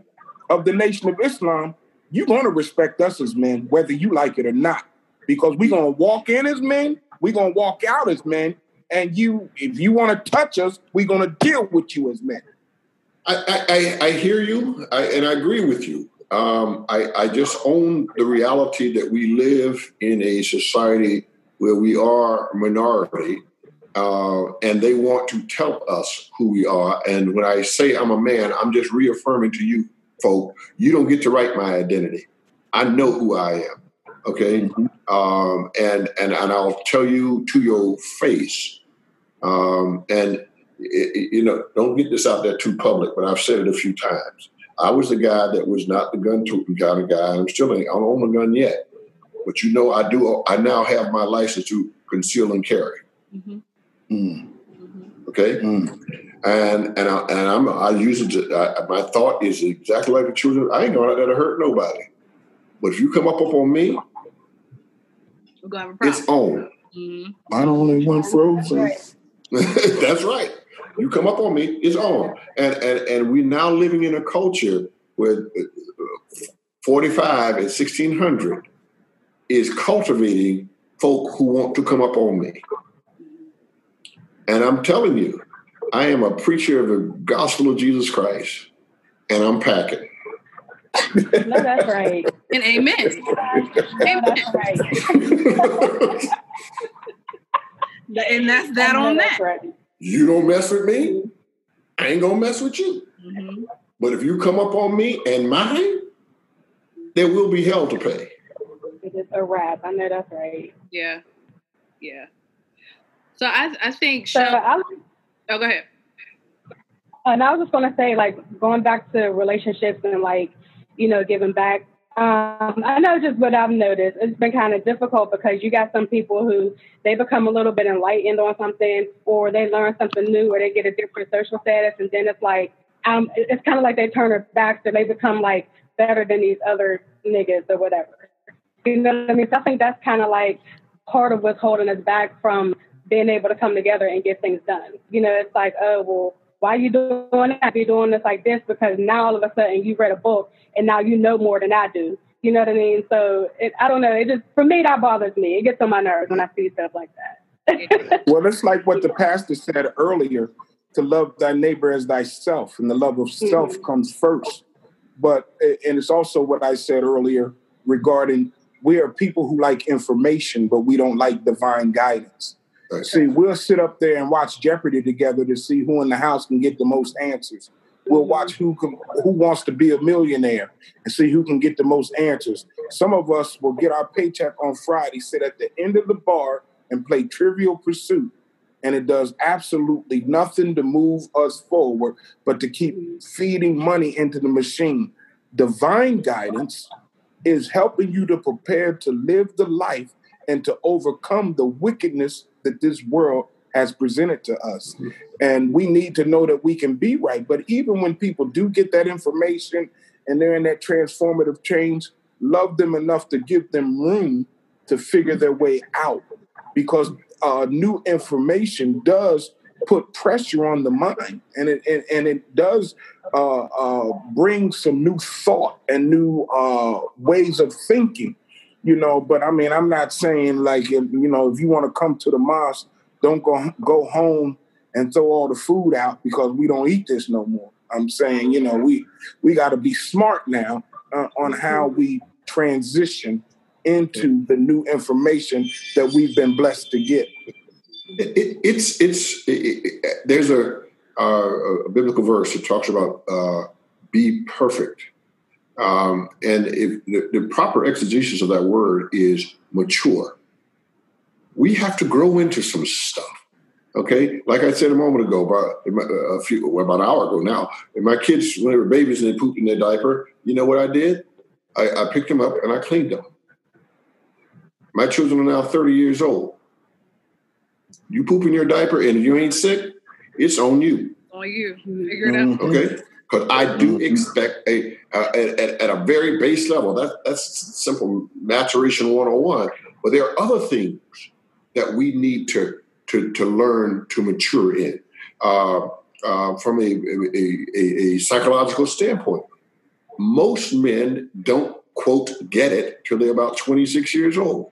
[SPEAKER 6] of the Nation of Islam, you're going to respect us as men, whether you like it or not, because we're going to walk in as men, we're going to walk out as men, and you, if you want to touch us, we're going to deal with you as men.
[SPEAKER 5] I, I, I hear you, I, and I agree with you. Um, I, I just own the reality that we live in a society where we are a minority, uh, and they want to tell us who we are. And when I say I'm a man, I'm just reaffirming to you, folk, you don't get to write my identity. I know who I am. Okay, um, and and and I'll tell you to your face. Um, and it, it- you know, don't get this out there too public, but I've said it a few times. I was the guy that was not the gun toting kind of guy. I'm still ain't. I don't own a gun yet, but you know, I do. I now have my license to conceal and carry.
[SPEAKER 3] Mhm.
[SPEAKER 6] Mm,
[SPEAKER 3] Mhm.
[SPEAKER 5] Okay,
[SPEAKER 6] mm.
[SPEAKER 5] and and I, and I'm I use it. To, I, my thought is exactly like the children. I ain't going out there to hurt nobody. But if you come up up on me,
[SPEAKER 3] We're gonna have a
[SPEAKER 5] it's
[SPEAKER 3] problem.
[SPEAKER 5] on.
[SPEAKER 3] Mhm.
[SPEAKER 6] I only one frozen.
[SPEAKER 4] Right.
[SPEAKER 5] That's right. You come up on me, it's on. And and and we're now living in a culture where uh, 45 and 1600 is cultivating folk who want to come up on me. And I'm telling you, I am a preacher of the gospel of Jesus Christ, and I'm packing.
[SPEAKER 4] No, that's right.
[SPEAKER 3] And amen.
[SPEAKER 4] No, that's right.
[SPEAKER 3] And that's that
[SPEAKER 4] No,
[SPEAKER 3] on
[SPEAKER 4] that's
[SPEAKER 3] that.
[SPEAKER 4] right.
[SPEAKER 5] You don't mess with me, I ain't gonna mess with you.
[SPEAKER 3] Mhm.
[SPEAKER 5] But if you come up on me and mine, there will be hell to pay.
[SPEAKER 4] It's a wrap. I know that's right.
[SPEAKER 3] Yeah. Yeah. So I I think
[SPEAKER 4] So
[SPEAKER 3] Shel-
[SPEAKER 4] I
[SPEAKER 3] oh go ahead.
[SPEAKER 4] And I was just gonna say, like, going back to relationships and like, you know, giving back. Um, I know just what I've noticed. It's been kind of difficult because you got some people who they become a little bit enlightened on something, or they learn something new, or they get a different social status, and then it's like, um, it's kind of like they turn their backs, so they become like better than these other niggas or whatever. You know what I mean? So I think that's kind of like part of what's holding us back from being able to come together and get things done. You know, it's like, oh well, why you doing that? You're doing this like this because now all of a sudden you read a book and now you know more than I do. You know what I mean? So it, I don't know. It just for me that bothers me. It gets on my nerves when I see stuff like that.
[SPEAKER 6] Well, it's like what the pastor said earlier to love thy neighbor as thyself, and the love of self
[SPEAKER 4] Mhm.
[SPEAKER 6] comes first. But, and it's also what I said earlier regarding we are people who like information, but we don't like divine guidance.
[SPEAKER 5] Right.
[SPEAKER 6] See, we'll sit up there and watch Jeopardy together to see who in the house can get the most answers. We'll mm-hmm. watch who can, who wants to be a millionaire and see who can get the most answers. Some of us will get our paycheck on Friday, sit at the end of the bar, and play Trivial Pursuit, and it does absolutely nothing to move us forward, but to keep feeding money into the machine. Divine guidance is helping you to prepare to live the life and to overcome the wickedness that this world has presented to us. And we need to know that we can be right. But even when people do get that information and they're in that transformative change, love them enough to give them room to figure their way out. Because uh, new information does put pressure on the mind and it, and, and it does uh, uh, bring some new thought and new uh, ways of thinking you know but i mean i'm not saying like you know if you want to come to the mosque don't go go home and throw all the food out because we don't eat this no more. I'm saying you know we we got to be smart now uh, on how we transition into the new information that we've been blessed to get.
[SPEAKER 5] It, it, it's it's it, it, there's a, uh, a biblical verse that talks about uh, be perfect, um, and if the, the proper exegesis of that word is mature. We have to grow into some stuff. Okay, like I said a moment ago, about a few well, about an hour ago now, and my kids when they were babies and they pooped in their diaper, you know what I did? I, I picked them up and I cleaned them. My children are now 30 years old. You poop in your diaper and you ain't sick, it's on you.
[SPEAKER 3] On you. Figure it out.
[SPEAKER 5] Okay, because I do expect a uh, at, at- a very base level. That that's simple maturation one on one. But there are other things that we need to to to learn to mature in uh, uh, from a, a, a, a psychological standpoint. most men don't quote get it till they're about 26 years old.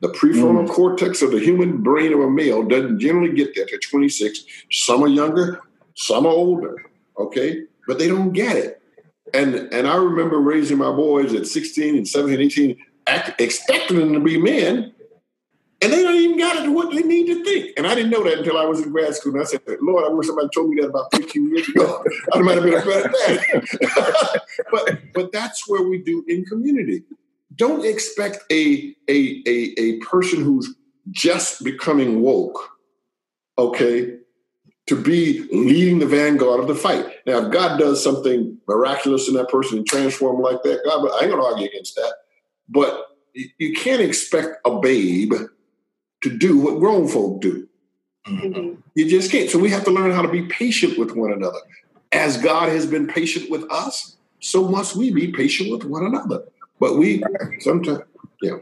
[SPEAKER 5] The prefrontal
[SPEAKER 6] Mm.
[SPEAKER 5] cortex of the human brain of a male doesn't generally get there to 26. Some are younger, some are older, okay? But they don't get it. And and I remember raising my boys at 16 and 17, 18, act, expecting them to be men, and they don't even got it what they need to think. And I didn't know that until I was in grad school. And I said, Lord, I wish somebody told me that about 15 years ago. I might have been a better man. but but that's where we do in community. Don't expect a a a, a person who's just becoming woke, okay, to be leading the vanguard of the fight. Now, if God does something miraculous in that person and transform them like that, God, I ain't gonna argue against that. But you you can't expect a babe to do what grown folk do.
[SPEAKER 4] Mhm.
[SPEAKER 5] You just can't. So we have to learn how to be patient with one another. As God has been patient with us, so must we be patient with one another. But we sometimes, yeah,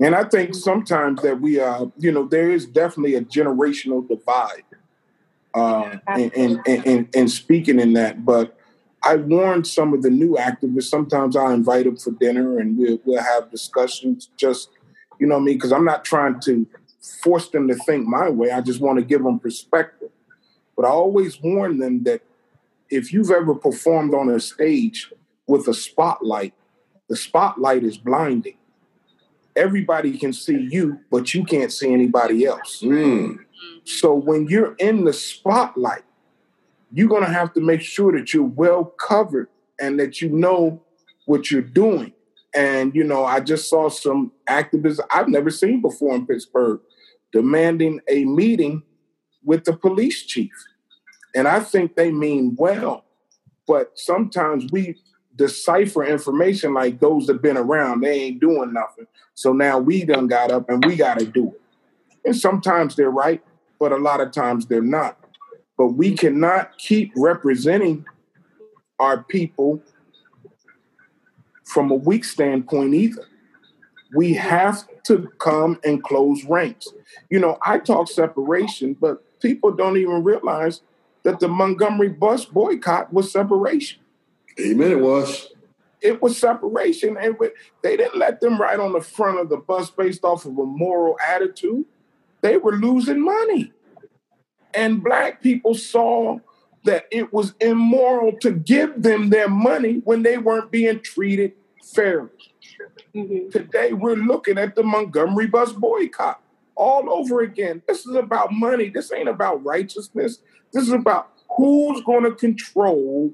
[SPEAKER 6] And I think sometimes that we uh, you know, there is definitely a generational divide uh in, in, in, in, in speaking in that. But I warned some of the new activists. Sometimes I invite them for dinner and we'll we'll have discussions just you know what I mean, because I'm not trying to force them to think my way. I just want to give them perspective. But I always warn them that if you've ever performed on a stage with a spotlight, the spotlight is blinding. Everybody can see you, but you can't see anybody else.
[SPEAKER 5] Mm,
[SPEAKER 6] So when you're in the spotlight, you're going to have to make sure that you're well covered and that you know what you're doing. And, you know, I just saw some activists I've never seen before in Pittsburgh demanding a meeting with the police chief. And I think they mean well, but sometimes we decipher information like those that been around, they ain't doing nothing. So now we done got up and we got to do it. And sometimes they're right, but a lot of times they're not. But we cannot keep representing our people from a weak standpoint either. We have to come and close ranks. You know, I talk separation, but people don't even realize that the Montgomery bus boycott was separation.
[SPEAKER 5] amen. It was.
[SPEAKER 6] It was separation, and they didn't let them ride on the front of the bus based off of a moral attitude. They were losing money. And black people saw that it was immoral to give them their money when they weren't being treated fairly.
[SPEAKER 4] Mhm.
[SPEAKER 6] Today, we're looking at the Montgomery bus boycott all over again. This is about money. This ain't about righteousness. This is about who's going to control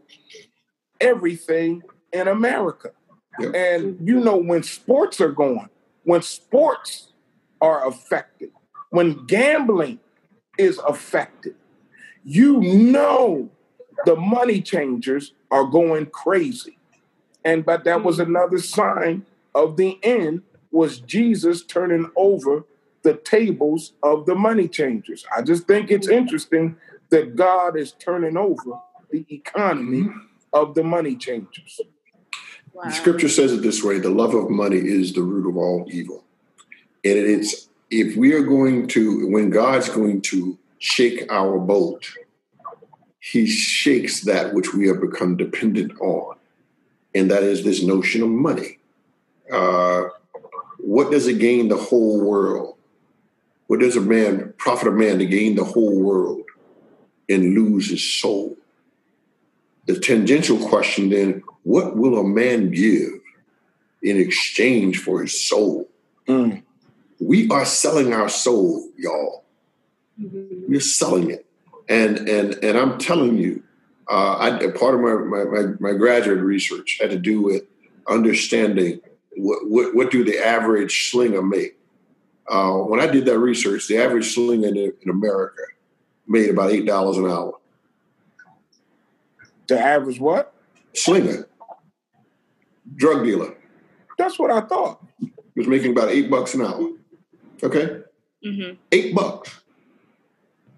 [SPEAKER 6] everything in America.
[SPEAKER 5] Yep.
[SPEAKER 6] And you know, when sports are going, when sports are affected, when gambling is affected, you know the money changers are going crazy. And but that was hmm. another sign of the end was Jesus turning over the tables of the money changers. I just think it's hmm. interesting that God is turning over the economy hmm. of the money changers.
[SPEAKER 3] Wow.
[SPEAKER 5] The scripture says it this way: the love of money is the root of all evil. And it's if we are going to, when God's going to shake our boat, He shakes that which we have become dependent on, and that is this notion of money. Uh, what does it gain the whole world? What does a man profit a man to gain the whole world and lose his soul? The tangential question then: What will a man give in exchange for his soul?
[SPEAKER 6] Mm.
[SPEAKER 5] We are selling our soul, y'all.
[SPEAKER 4] Mhm.
[SPEAKER 5] We're selling it, and and and I'm telling you, uh, I, part of my, my my my graduate research had to do with understanding what what, what do the average slinger make. Uh, when I did that research, the average slinger in, in America made about eight dollars an hour.
[SPEAKER 6] The average what?
[SPEAKER 5] Slinger, drug dealer,
[SPEAKER 6] That's what I thought.
[SPEAKER 5] was making about eight bucks an hour. Okay,
[SPEAKER 3] hmm
[SPEAKER 5] eight bucks.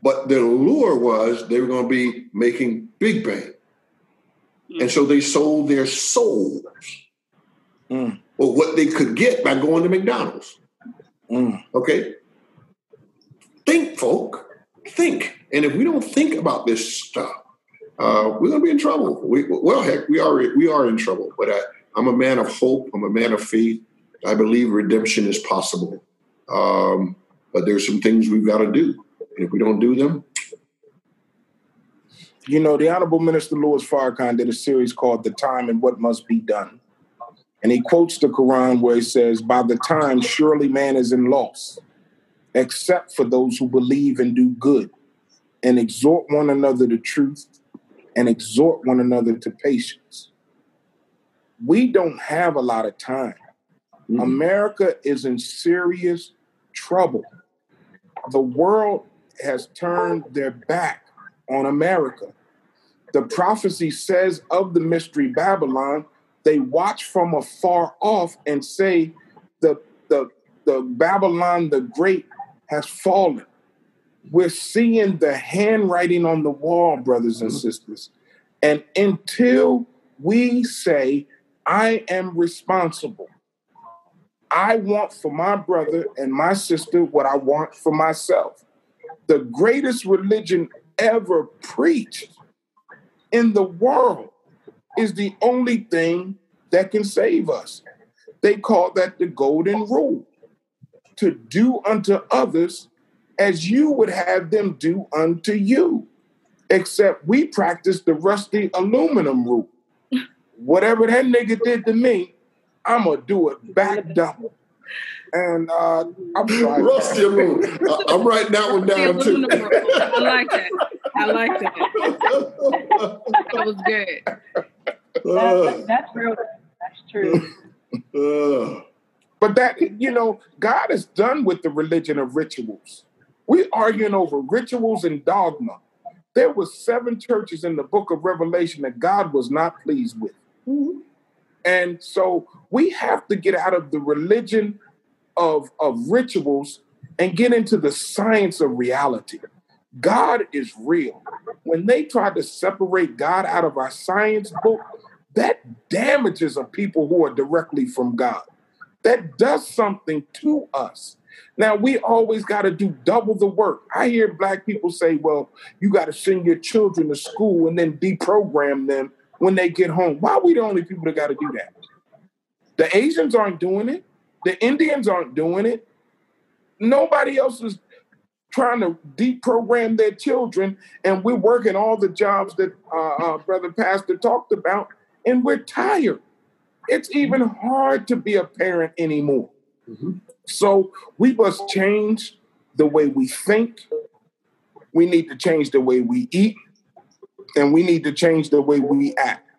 [SPEAKER 5] But their lure was they were going to be making big bang. And so they sold their souls
[SPEAKER 6] Mm.
[SPEAKER 5] or what they could get by going to McDonald's.
[SPEAKER 6] Mm.
[SPEAKER 5] Okay? Think, folk. Think. And if we don't think about this stuff, uh, we're going to be in trouble. We, well, heck, we are we are in trouble. But I, I'm a man of hope. I'm a man of faith. I believe redemption is possible. Um, but there's some things we've got to do, and if we don't do them,
[SPEAKER 6] You know, the Honorable Minister Louis Farrakhan did a series called The Time and What Must Be Done. And he quotes the Quran where he says, By the time surely man is in loss, except for those who believe and do good, and exhort one another to truth, and exhort one another to patience. We don't have a lot of time. America is in serious trouble. The world has turned their back on America. The prophecy says of the mystery Babylon, they watch from afar off and say, the, the, the Babylon the Great has fallen. We're seeing the handwriting on the wall, brothers and mm-hmm. sisters. And until we say, I am responsible, I want for my brother and my sister what I want for myself. The greatest religion ever preached in the world is the only thing that can save us. They call that the golden rule to do unto others as you would have them do unto you. Except we practice the rusty aluminum rule. Whatever that nigga did to me, I'm gonna do it back double. And uh, I'm sorry.
[SPEAKER 5] Rusty Moon. I- I'm writing that one down too.
[SPEAKER 3] I like that. I like that. That was good.
[SPEAKER 4] That's, that's real. That's true.
[SPEAKER 5] Uh,
[SPEAKER 6] But that, you know, God is done with the religion of rituals. We arguing over rituals and dogma. There were seven churches in the book of Revelation that God was not pleased with. And so we have to get out of the religion of, of rituals and get into the science of reality. God is real. When they try to separate God out of our science book, that damages a people who are directly from God. That does something to us. Now, we always got to do double the work. I hear black people say, well, you got to send your children to school and then deprogram them when they get home. Why are we the only people that got to do that? The Asians aren't doing it. The Indians aren't doing it. Nobody else is trying to deprogram their children, and we're working all the jobs that uh, uh, Brother Pastor talked about, and we're tired. It's even hard to be a parent anymore.
[SPEAKER 5] Mhm.
[SPEAKER 6] So we must change the way we think. We need to change the way we eat, and we need to change the way we act.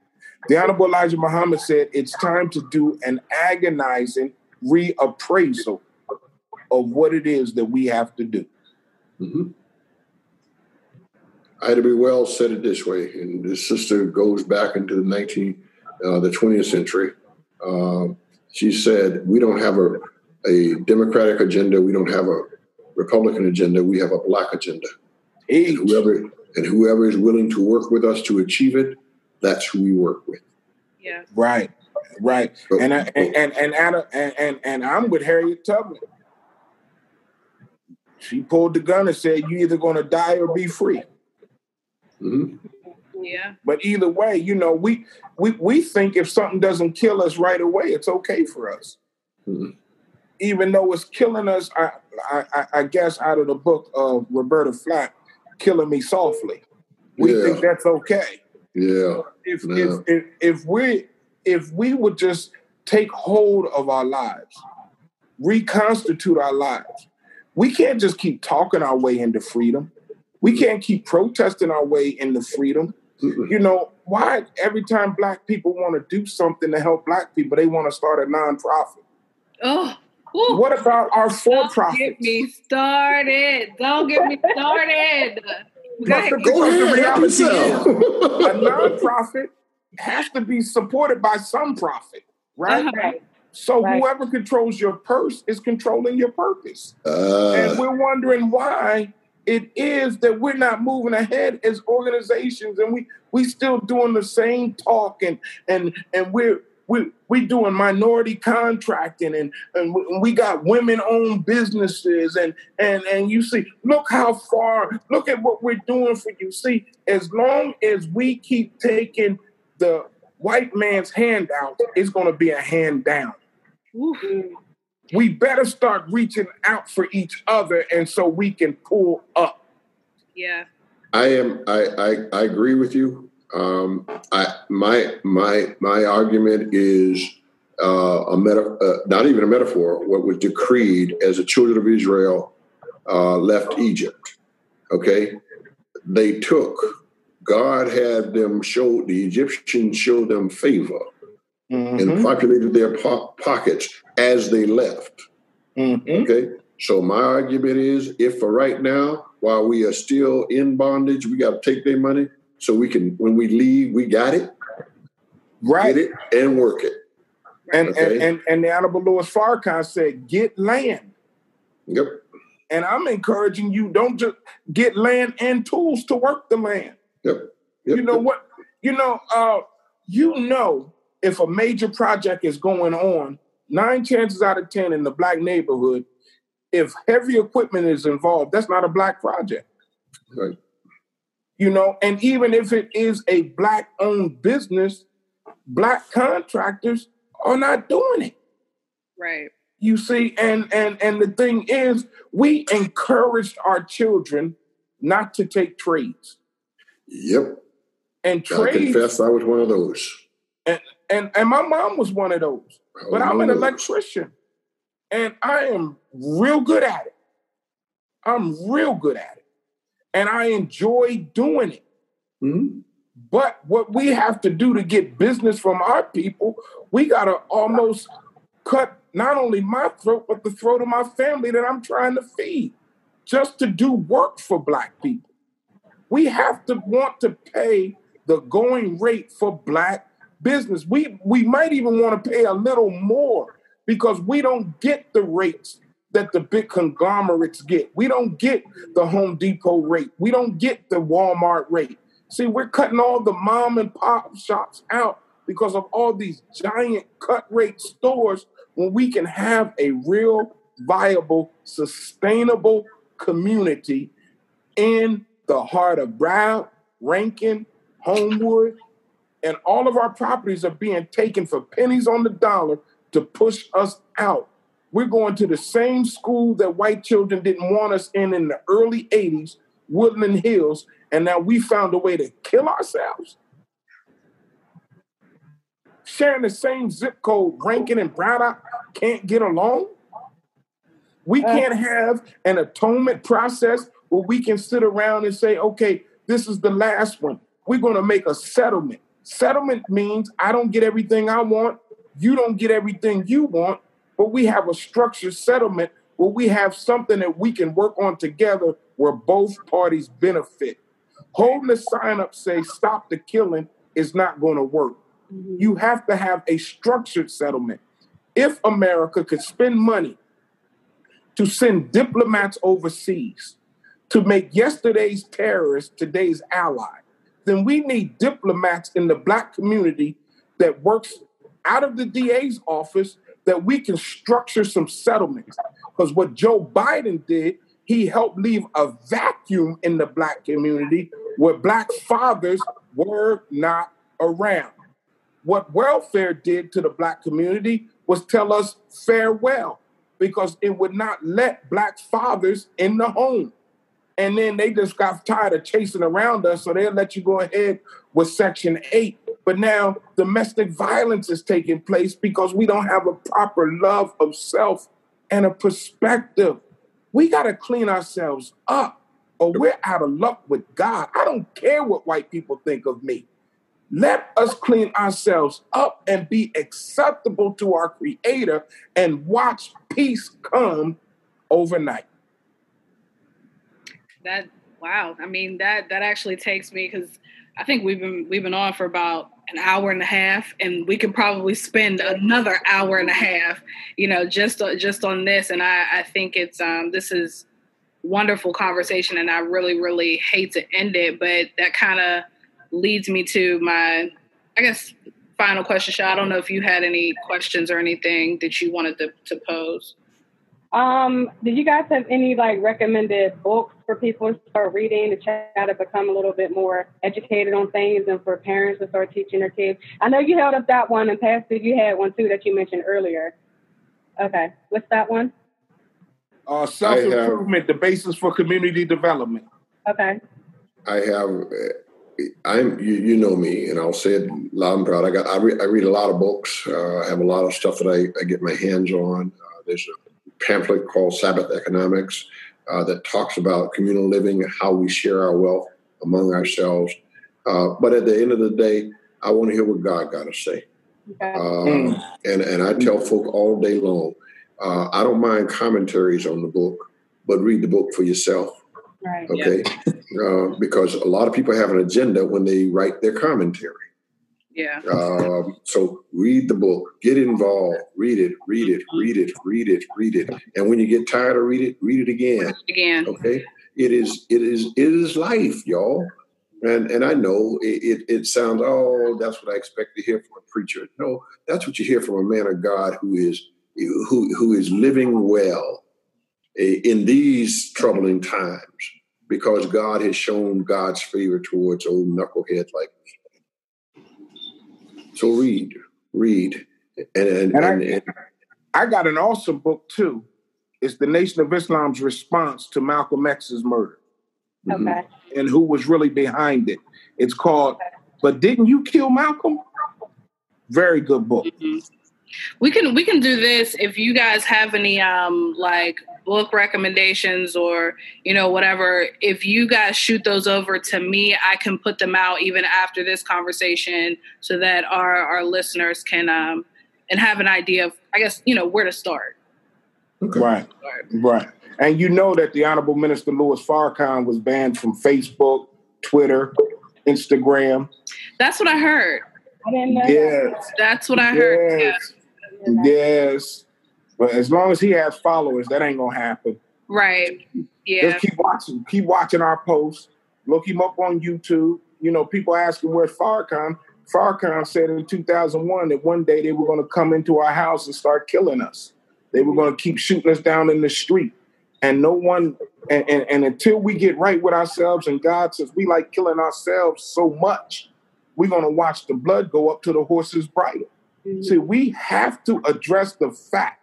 [SPEAKER 6] The Honorable Elijah Muhammad said it's time to do an agonizing reappraisal of what it is that we have to do.
[SPEAKER 5] mhm. Ida B. Wells said it this way, and this sister goes back into the 19, uh, the 20th century. Um, she said, "We don't have a, a Democratic agenda. We don't have a Republican agenda. We have a Black agenda. And whoever and whoever is willing to work with us to achieve it, that's who we work with."
[SPEAKER 3] Yeah.
[SPEAKER 6] Right, right.
[SPEAKER 5] So-
[SPEAKER 6] And I, and and and, Anna, and and and I'm with Harriet Tubman. She pulled the gun and said, "You either going to die or be free."
[SPEAKER 5] Mhm.
[SPEAKER 3] Yeah.
[SPEAKER 6] But either way, you know, we we we think if something doesn't kill us right away, it's okay for us.
[SPEAKER 5] Mhm.
[SPEAKER 6] Even though it's killing us, I, I I- I guess out of the book of Roberta Flack, "Killing Me Softly," we
[SPEAKER 5] Yeah.
[SPEAKER 6] think that's okay.
[SPEAKER 5] Yeah.
[SPEAKER 6] if,
[SPEAKER 5] No.
[SPEAKER 6] if if if we if we would just take hold of our lives, reconstitute our lives, we can't just keep talking our way into freedom. We can't keep protesting our way into freedom.
[SPEAKER 5] Mhm.
[SPEAKER 6] You know, why every time black people want to do something to help black people, they want to start a nonprofit.
[SPEAKER 3] Oh. Woo.
[SPEAKER 6] What about our for
[SPEAKER 3] Don't
[SPEAKER 6] profit?
[SPEAKER 3] get me started. Don't get me started. Go ahead.
[SPEAKER 6] But the-
[SPEAKER 5] Go
[SPEAKER 6] because the
[SPEAKER 5] ahead, help
[SPEAKER 6] reality is, a nonprofit has to be supported by some profit, right?
[SPEAKER 3] Uh-huh.
[SPEAKER 6] So
[SPEAKER 4] Right.
[SPEAKER 6] whoever controls your purse is controlling your purpose. and
[SPEAKER 5] Uh,
[SPEAKER 6] we're wondering why it is that we're not moving ahead as organizations and we we still doing the same talk and and and we're we we doing minority contracting and and we- we got women owned businesses and and and you see look how far look at what we're doing for you see as long as we keep taking the white man's handout it's going to be a hand down
[SPEAKER 3] Oof.
[SPEAKER 6] we better start reaching out for each other and so we can pull up
[SPEAKER 3] Yeah.
[SPEAKER 5] I am. I, I, I agree with you. Um, I my my my argument is uh, a meta, uh, not even a metaphor. What was decreed as the children of Israel uh, left Egypt. Okay, they took. God had them show the Egyptians show them favor
[SPEAKER 6] Mm-hmm.
[SPEAKER 5] and populated their po- pockets as they left.
[SPEAKER 6] Mhm.
[SPEAKER 5] Okay. So my argument is, if for right now, while we are still in bondage, we got to take their money so we can, when we leave, we got it,
[SPEAKER 6] right
[SPEAKER 5] get it, and work it.
[SPEAKER 6] and,
[SPEAKER 5] Okay.
[SPEAKER 6] and and and the honorable louis farrakhan said get land
[SPEAKER 5] Yep.
[SPEAKER 6] and i'm encouraging you don't just get land and tools to work the land
[SPEAKER 5] Yep. yep.
[SPEAKER 6] you know what you know uh you know if a major project is going on nine chances out of ten in the black neighborhood if heavy equipment is involved that's not a black project
[SPEAKER 5] Right.
[SPEAKER 6] You know and even if it is a black owned business black contractors are not doing it
[SPEAKER 3] Right.
[SPEAKER 6] you see and and and the thing is we encouraged our children not to take trades
[SPEAKER 5] Yep.
[SPEAKER 6] and trades,
[SPEAKER 5] I
[SPEAKER 6] trades
[SPEAKER 5] confess I was one of those.
[SPEAKER 6] and and and my mom was one of those but i'm an electrician and i am real good at it i'm real good at it and i enjoy doing it.
[SPEAKER 5] Mhm.
[SPEAKER 6] but what we have to do to get business from our people we got to almost cut not only my throat but the throat of my family that i'm trying to feed just to do work for black people. We have to want to pay the going rate for black business. We we might even want to pay a little more because we don't get the rates that the big conglomerates get. We don't get the home depot rate. We don't get the walmart rate. See we're cutting all the mom and pop shops out because of all these giant cut rate stores when we can have a real viable sustainable community in the heart of Brown, Rankin, Homewood, and all of our properties are being taken for pennies on the dollar to push us out. We're going to the same school that white children didn't want us in in the early 80s, Woodland Hills, and now we found a way to kill ourselves. Sharing the same zip code, Rankin and Braddock can't get along. We
[SPEAKER 4] Uh.
[SPEAKER 6] can't have an atonement process where we can sit around and say, okay, this is the last one. We're going to make a settlement. Settlement means I don't get everything I want, you don't get everything you want, but we have a structured settlement where we have something that we can work on together where both parties benefit. Holding a sign up say stop the killing is not going to work. Mm-hmm. You have to have a structured settlement. If America could spend money to send diplomats overseas to make yesterday's terrorists today's ally, then we need diplomats in the black community that works out of the DA's office that we can structure some settlements. Because what Joe Biden did, he helped leave a vacuum in the black community where black fathers were not around. What welfare did to the black community was tell us farewell because it would not let black fathers in the home. And then they just got tired of chasing around us, so they'll let you go ahead with Section 8. But now domestic violence is taking place because we don't have a proper love of self and a perspective. We got to clean ourselves up, or we're out of luck with God. I don't care what white people think of me. Let us clean ourselves up and be acceptable to our Creator and watch peace come overnight.
[SPEAKER 3] That wow. I mean that that actually takes me because I think we've been we've been on for about an hour and a half, and we could probably spend another hour and a half, you know, just just on this. And I I think it's um this is wonderful conversation, and I really really hate to end it, but that kind of leads me to my I guess final question, Shaw. I don't know if you had any questions or anything that you wanted to, to pose.
[SPEAKER 4] Um, did you guys have any like recommended books for people to start reading to try to become a little bit more educated on things and for parents to start teaching their kids? I know you held up that one and Pastor, you had one too that you mentioned earlier. Okay. What's that one?
[SPEAKER 6] Uh, Self improvement, the basis for community development.
[SPEAKER 4] Okay.
[SPEAKER 5] I have. uh, I'm. You, you know me, and I'll say it loud and proud. I got. I, re, I read a lot of books. Uh, I have a lot of stuff that I, I get my hands on. Uh, there's a pamphlet called Sabbath Economics uh, that talks about communal living and how we share our wealth among ourselves. Uh, but at the end of the day, I want to hear what God got to say.
[SPEAKER 4] Okay.
[SPEAKER 5] Uh, and and I tell folk all day long, uh, I don't mind commentaries on the book, but read the book for yourself.
[SPEAKER 4] right.
[SPEAKER 5] Okay, uh, because a lot of people have an agenda when they write their commentary.
[SPEAKER 3] Yeah.
[SPEAKER 5] Um, so read the book, get involved, read it, read it, read it, read it, read it, and when you get tired of read it, read it again.
[SPEAKER 3] Again.
[SPEAKER 5] Okay, it is it is it is life, y'all. And and I know it, it, it sounds oh that's what I expect to hear from a preacher. No, that's what you hear from a man of God who is who who is living well eh, in these troubling times because God has shown God's favor towards old knuckleheads like me. So read, read, and and,
[SPEAKER 6] And I-
[SPEAKER 5] and, and
[SPEAKER 6] I got an awesome book too. It's the Nation of Islam's response to Malcolm X's murder
[SPEAKER 5] mhm.
[SPEAKER 4] Okay.
[SPEAKER 6] and who was really behind it. It's called But Didn't You Kill Malcolm? Very good book.
[SPEAKER 3] Mhm. We can we can do this if you guys have any um like book recommendations or you know whatever if you guys shoot those over to me I can put them out even after this conversation so that our our listeners can um and have an idea of I guess you know where to start.
[SPEAKER 5] Okay.
[SPEAKER 6] Right, right. And you know that the Honorable Minister Louis Farrakhan was banned from Facebook, Twitter, Instagram.
[SPEAKER 3] That's what I heard.
[SPEAKER 4] I didn't know. that.
[SPEAKER 6] Yes,
[SPEAKER 3] That's what I heard. Yeah.
[SPEAKER 6] yes, yes. But as long as he has followers, that ain't gonna happen.
[SPEAKER 3] Right. Yeah.
[SPEAKER 6] Just keep watching. Keep watching our posts. Look him up on YouTube. You know, people asking where's Farrakhan. Farrakhan said in 2001 that one day they were going to come into our house and start killing us. They were going to keep shooting us down in the street. And no one, and, and, and until we get right with ourselves, and God says we like killing ourselves so much, we're going to watch the blood go up to the horse's bridle.
[SPEAKER 4] Mhm.
[SPEAKER 6] See, we have to address the fact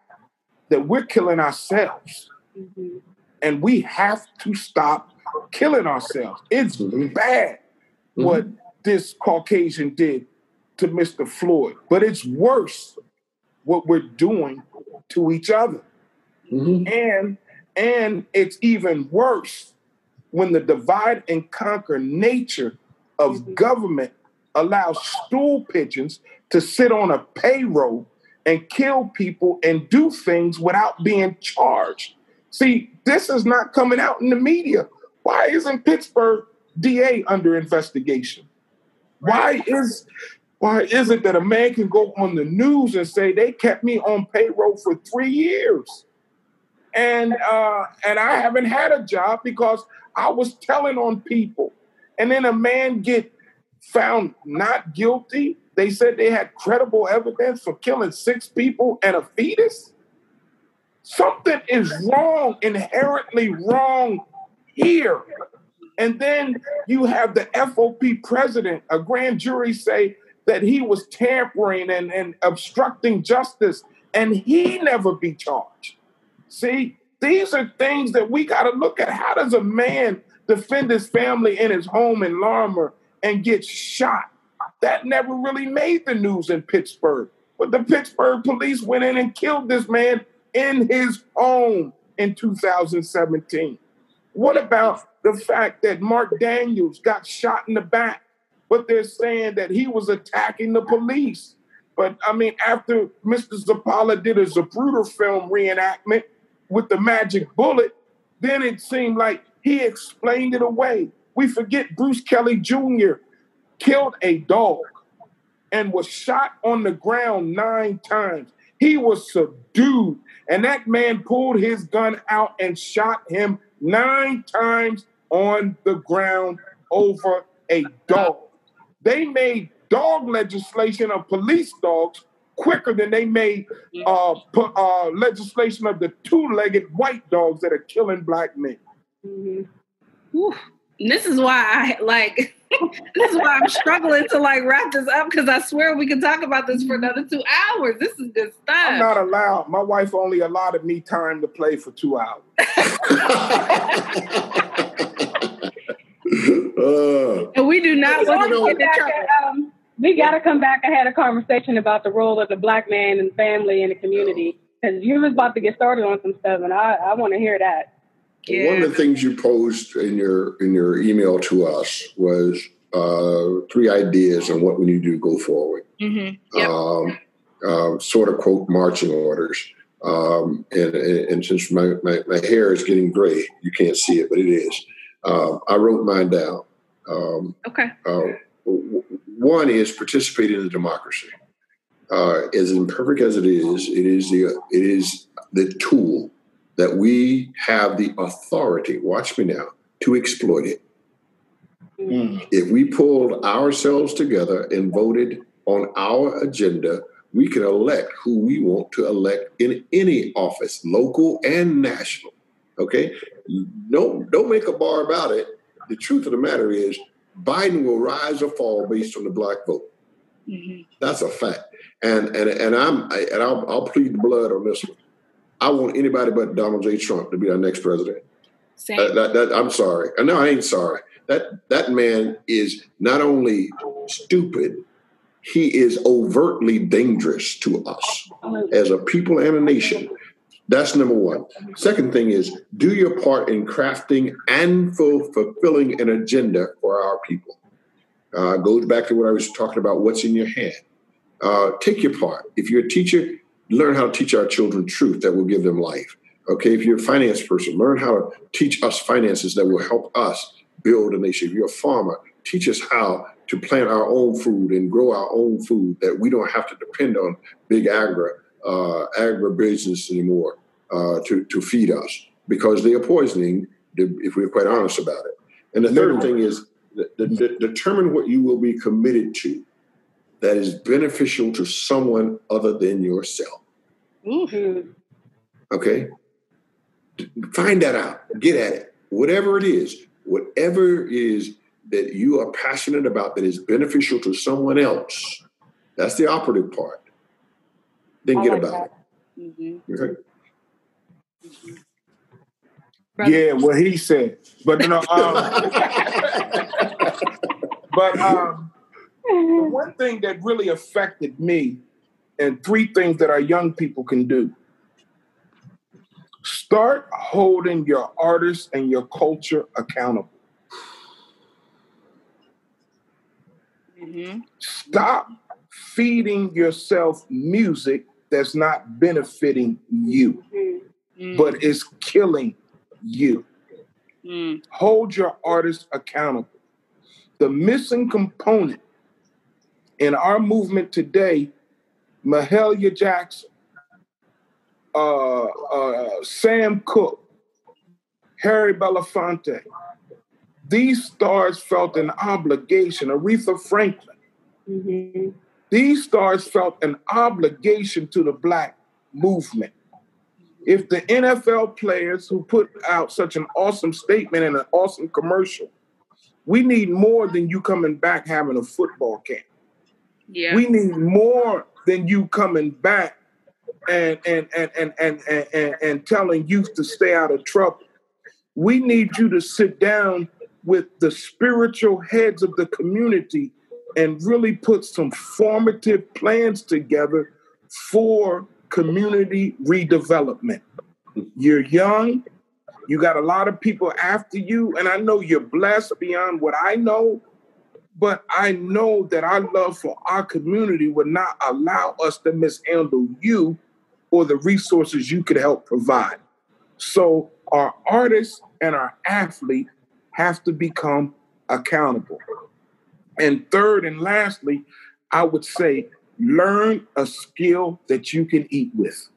[SPEAKER 6] that we're killing ourselves
[SPEAKER 4] Mhm.
[SPEAKER 6] and we have to stop killing ourselves. It's
[SPEAKER 5] Mhm.
[SPEAKER 6] bad what this Caucasian did to Mr. Floyd, but it's worse what we're doing to each other.
[SPEAKER 5] Mhm.
[SPEAKER 6] And and it's even worse when the divide and conquer nature of
[SPEAKER 4] Mhm.
[SPEAKER 6] government allows stool pigeons to sit on a payroll and kill people and do things without being charged. See, this is not coming out in the media. Why isn't Pittsburgh DA under investigation? Why is why is it that a man can go on the news and say they kept me on payroll for three years? And uh, and I haven't had a job because I was telling on people. And then a man get found not guilty. They said they had credible evidence for killing six people and a fetus. Something is wrong, inherently wrong here. And then you have the FOP president, a grand jury say that he was tampering and, and obstructing justice, and he never be charged. See, these are things that we got to look at. How does a man defend his family in his home in Larimer and get shot? That never really made the news in Pittsburgh. But the Pittsburgh police went in and killed this man in his home in 2017. What about the fact that Mark Daniels got shot in the back, but they're saying that he was attacking the police? But I mean, after Mr. Zappala did a Zapruder film reenactment with the magic bullet, then it seemed like he explained it away. We forget Bruce Kelly Jr. killed a dog and was shot on the ground nine times. He was subdued, and that man pulled his gun out and shot him nine times on the ground over a dog. They made dog legislation of police dogs quicker than they made uh, pu- uh, legislation of the two-legged white dogs that are killing black men.
[SPEAKER 4] Mhm.
[SPEAKER 3] This is why I like. This is why I'm struggling to like wrap this up because I swear we can talk about this for another two hours. This is good stuff.
[SPEAKER 6] I'm not allowed. My wife only allotted me time to play for two hours.
[SPEAKER 5] Uh,
[SPEAKER 3] and we do not
[SPEAKER 4] We
[SPEAKER 3] want
[SPEAKER 4] gotta come
[SPEAKER 3] get
[SPEAKER 4] back
[SPEAKER 3] trouble.
[SPEAKER 4] and, um, we got to come back and had a conversation about the role of the black man and family in the community because you was about to get started on some stuff, and I, I want to hear that.
[SPEAKER 5] One of the things you posed in your in your email to us was uh, three ideas on what we need to do to go forward.
[SPEAKER 3] Mhm. Yep.
[SPEAKER 5] um, uh, sort of quote marching orders. Um, and, and, and since my, my, my hair is getting gray, you can't see it, but it is. Um, I wrote mine down. Um,
[SPEAKER 3] Okay.
[SPEAKER 5] uh, w- one is participate in the democracy. Uh, as imperfect as it is, it is the it is the tool that we have the authority. Watch me now to exploit it. If we pulled ourselves together and voted on our agenda, we can elect who we want to elect in any office, local and national. Okay? No, don't make a bar about it. The truth of the matter is Biden will rise or fall based on the black vote.
[SPEAKER 3] Mhm.
[SPEAKER 5] That's a fact. And and and I'm I- and I'll, I'll plead the blood on this one. I want anybody but Donald J. Trump to be our next president. That, that, that- I'm sorry. Uh, No, I ain't sorry. That that man is not only stupid, he is overtly dangerous to us as a people and a nation. That's number one. Second thing is do your part in crafting and fulfilling an agenda for our people. Uh, goes back to what I was talking about. What's in your hand? Uh, take your part. If you're a teacher, learn how to teach our children truth that will give them life. Okay, if you're a finance person, learn how to teach us finances that will help us build a nation. If you're a farmer, teach us how to plant our own food and grow our own food that we don't have to depend on big agri uh, agribusiness anymore uh, to to feed us because they are poisoning. If we're quite honest about it. And the third thing is determine what you will be committed to that is beneficial to someone other than yourself.
[SPEAKER 3] Oof.
[SPEAKER 4] Mhm.
[SPEAKER 5] Okay? Find that out. Get at it. Whatever it is, whatever it is that you are passionate about that is beneficial to someone else, that's the operative part. Then
[SPEAKER 4] I
[SPEAKER 5] get
[SPEAKER 4] like
[SPEAKER 5] about
[SPEAKER 3] Mhm.
[SPEAKER 5] it. Okay?
[SPEAKER 3] Brother.
[SPEAKER 6] Yeah, what he said. But you know, um, but um, the one thing that really affected me, and three things that our young people can do. Start holding your artists and your culture accountable.
[SPEAKER 3] Mhm.
[SPEAKER 6] Stop feeding yourself music that's not benefiting you,
[SPEAKER 3] Mm.
[SPEAKER 6] but is killing you.
[SPEAKER 3] Mm.
[SPEAKER 6] hold your artists accountable. The missing component in our movement today, Mahalia Jackson, uh, uh, Sam Cooke, Harry Belafonte, these stars felt an obligation, Aretha Franklin,
[SPEAKER 4] Mhm.
[SPEAKER 6] these stars felt an obligation to the black movement. If the NFL players who put out such an awesome statement and an awesome commercial, we need more than you coming back having a football camp.
[SPEAKER 3] Yeah.
[SPEAKER 6] We need more than you coming back and and and and and and, and, and telling youth to stay out of trouble. We need you to sit down with the spiritual heads of the community and really put some formative plans together for community redevelopment. You're young, you got a lot of people after you, and I know you're blessed beyond what I know, but I know that our love for our community would not allow us to mishandle you or the resources you could help provide. So our artists and our athletes have to become accountable. And third and lastly, I would say learn a skill that you can eat with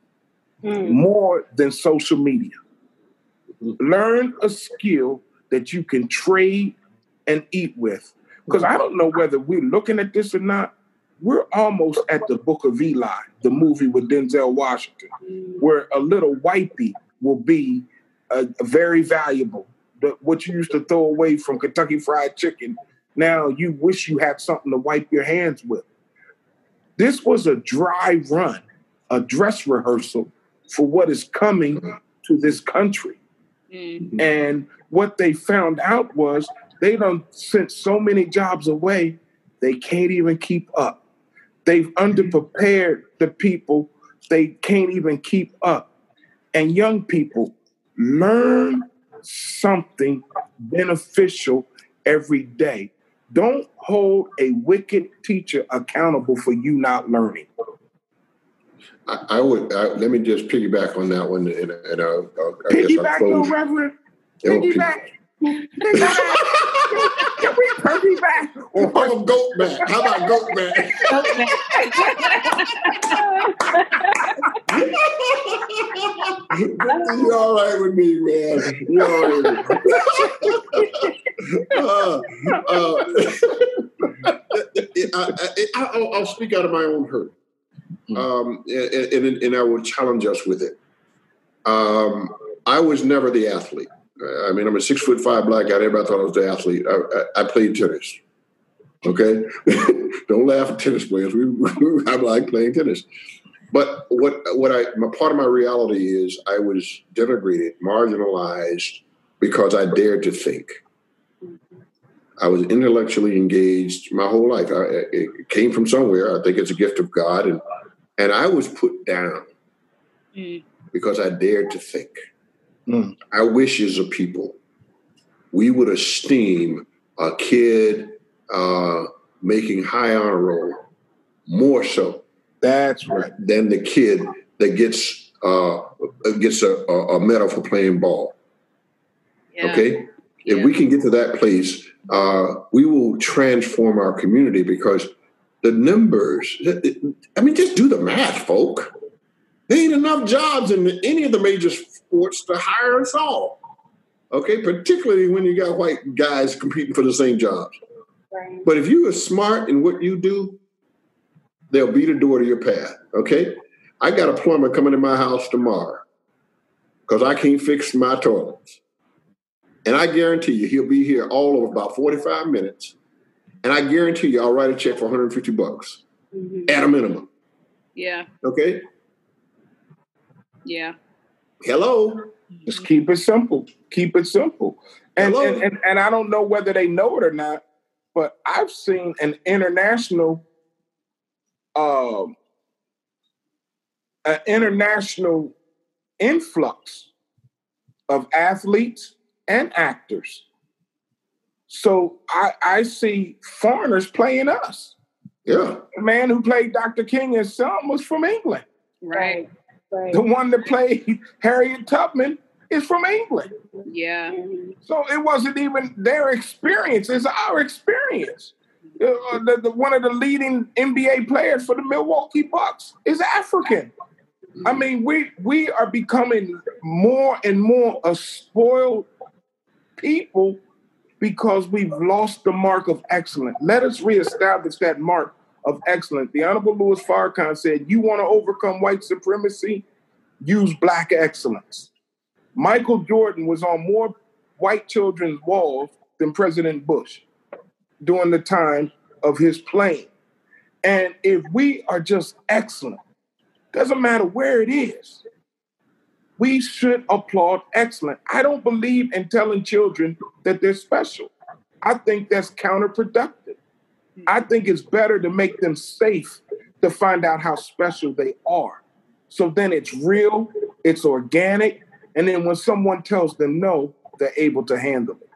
[SPEAKER 4] Mm.
[SPEAKER 6] more than social media. Learn a skill that you can trade and eat with. Because I don't know whether we're looking at this or not. We're almost at the Book of Eli, the movie with Denzel Washington, where a little whitey will be uh, very valuable. The, what you used to throw away from Kentucky Fried Chicken, now you wish you had something to wipe your hands with. This was a dry run, a dress rehearsal for what is coming to this country.
[SPEAKER 3] Mm.
[SPEAKER 6] And what they found out was they done sent so many jobs away, they can't even keep up. They've underprepared the people, they can't even keep up. And young people, learn something beneficial every day. Don't hold a wicked teacher accountable for you not learning.
[SPEAKER 5] I, I would I, let me just piggyback on that one, and, and uh, uh, I guess I'll
[SPEAKER 6] Piggyback, though. Reverend. Piggyback. Can we piggyback?
[SPEAKER 5] Or oh, goat back. How about goat back? You're all right with me, man. You're all right I, will I'll speak out of my own hurt. Um, and, and, and I will challenge us with it. Um, I was never the athlete. I mean, I'm a six foot five black guy. Everybody thought I was the athlete. I, I, I played tennis. Okay, don't laugh at tennis players. We, I like playing tennis. But what what I my part of my reality is I was denigrated, marginalized because I dared to think. I was intellectually engaged my whole life. I, it came from somewhere. I think it's a gift of God, and and I was put down
[SPEAKER 3] Mm.
[SPEAKER 5] because I dared to think.
[SPEAKER 6] Mm.
[SPEAKER 5] I wish as a people we would esteem a kid uh, making high honor roll more so
[SPEAKER 6] That's right.
[SPEAKER 5] than the kid that gets uh, gets a, a, a medal for playing ball.
[SPEAKER 3] Yeah.
[SPEAKER 5] Okay, if we can get to that place, uh, we will transform our community because the numbers. I mean, just do the math, folk. There ain't enough jobs in any of the major sports to hire us all. Okay, particularly when you got white guys competing for the same jobs.
[SPEAKER 4] Right.
[SPEAKER 5] But if you are smart in what you do, they'll beat a door to your path. Okay, I got a plumber coming to my house tomorrow because I can't fix my toilets. And I guarantee you, he'll be here all over about 45 minutes. And I guarantee you, I'll write a check for 150 bucks
[SPEAKER 4] Mhm.
[SPEAKER 5] at a minimum.
[SPEAKER 3] Yeah.
[SPEAKER 5] Okay.
[SPEAKER 3] Yeah.
[SPEAKER 5] Hello.
[SPEAKER 6] Just keep it simple. Keep it simple. And,
[SPEAKER 5] Hello.
[SPEAKER 6] and, and and I don't know whether they know it or not, but I've seen an international um an international influx of athletes and actors. So I, I see foreigners playing us.
[SPEAKER 5] Yeah.
[SPEAKER 6] The man who played Dr. King and son was from England.
[SPEAKER 3] Right.
[SPEAKER 4] Right.
[SPEAKER 6] The one that played Harriet Tubman is from England.
[SPEAKER 3] Yeah.
[SPEAKER 6] So it wasn't even their experience; it's our experience. Uh, the, the- one of the leading NBA players for the Milwaukee Bucks is African. I mean, we we are becoming more and more a spoiled people because we've lost the mark of excellence. Let us reestablish that mark of excellence. The Honorable Louis Farrakhan said, "You want to overcome white supremacy? Use black excellence." Michael Jordan was on more white children's walls than President Bush during the time of his playing. And if we are just excellent, doesn't matter where it is, we should applaud excellence. I don't believe in telling children that they're special. I think that's counterproductive. I think it's better to make them safe to find out how special they are. So then it's real, it's organic, and then when someone tells them no, they're able to handle it.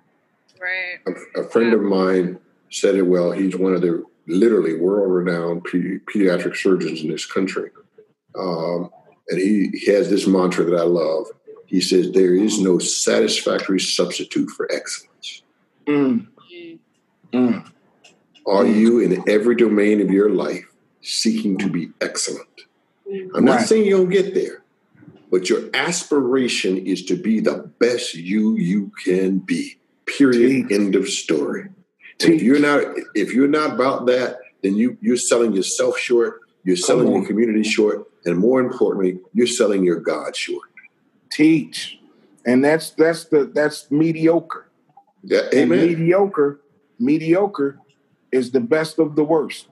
[SPEAKER 3] Right.
[SPEAKER 5] A, a friend of mine said it well. He's one of the literally world renowned pe- pediatric surgeons in this country. Um, and he, he has this mantra that I love. He says, There is no satisfactory substitute for excellence.
[SPEAKER 6] Mm,
[SPEAKER 3] Mm.
[SPEAKER 5] Are you in every domain of your life seeking to be excellent? I'm not
[SPEAKER 6] Right.
[SPEAKER 5] saying you'll get there, but your aspiration is to be the best you you can be. Period. End of story. If you're not if you're not about that, then you you're selling yourself short. You're selling your community short, and more importantly, you're selling your God short.
[SPEAKER 6] Teach, and that's that's the that's mediocre.
[SPEAKER 5] Yeah,
[SPEAKER 6] And mediocre, mediocre is the best of the worst,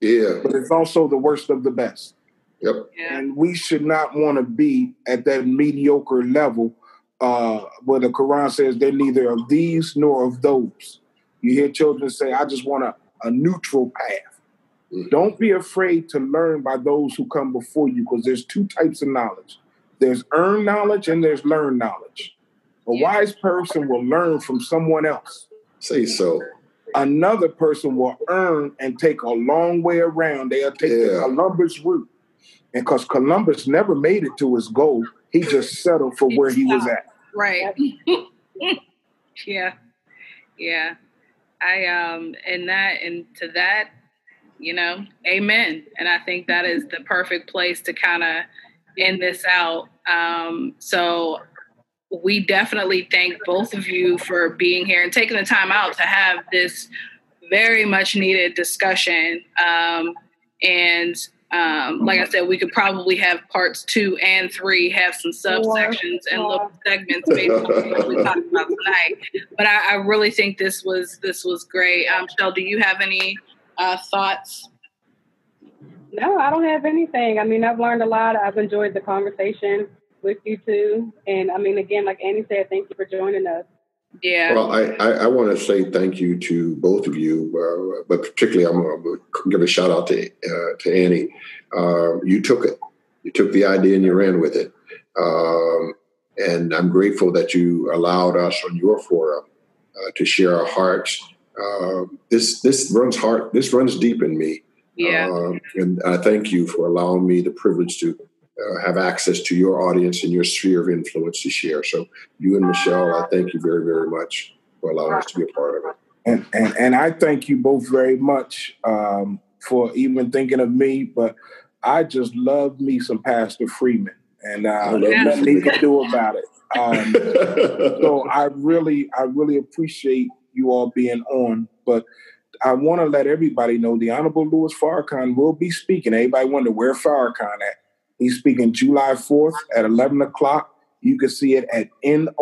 [SPEAKER 5] Yeah.
[SPEAKER 6] but it's also the worst of the best.
[SPEAKER 5] Yep.
[SPEAKER 3] Yeah.
[SPEAKER 6] And we should not want to be at that mediocre level uh, where the Quran says they're neither of these nor of those. You hear children say, I just want a, a neutral path.
[SPEAKER 5] Mhm.
[SPEAKER 6] Don't be afraid to learn by those who come before you because there's two types of knowledge there's earned knowledge and there's learned knowledge. A
[SPEAKER 3] Yeah.
[SPEAKER 6] wise person will learn from someone else.
[SPEAKER 5] Say so.
[SPEAKER 6] Another person will earn and take a long way around. They'll take the Columbus route. And because Columbus never made it to his goal, he just settled for where he was at.
[SPEAKER 3] Right. yeah. Yeah. I um and that and to that, you know, amen. And I think that is the perfect place to kind of end this out. Um so we definitely thank both of you for being here and taking the time out to have this very much needed discussion. Um and um, like I said, we could probably have parts two and three, have some subsections and little segments based on what we talked about tonight. But I, I really think this was this was great. Um, Shell, do you have any uh, thoughts?
[SPEAKER 4] No, I don't have anything. I mean, I've learned a lot. I've enjoyed the conversation with you too. And I mean, again, like Annie said, thank you for joining us.
[SPEAKER 3] Yeah,
[SPEAKER 5] Well, I, I, I want to say thank you to both of you, uh, but particularly I'm going to give a shout out to uh, to Annie. Uh, you took it, you took the idea and you ran with it, um, and I'm grateful that you allowed us on your forum uh, to share our hearts. Uh, this this runs heart. This runs deep in me.
[SPEAKER 3] yeah,
[SPEAKER 5] Um, and I thank you for allowing me the privilege to uh, have access to your audience and your sphere of influence to share. So, you and Michelle, I thank you very, very much for allowing us to be a part of it.
[SPEAKER 6] And, and, and I thank you both very much um, for even thinking of me. But I just love me some Pastor Freeman. And
[SPEAKER 5] I
[SPEAKER 6] uh, nothing he can do about it. Um, so I really, I really appreciate you all being on. But I want to let everybody know the Honorable Louis Farrakhan will be speaking. Everybody wonder where Farrakhan at? He's speaking July 4th at 11 o'clock. You can see it at noi.org.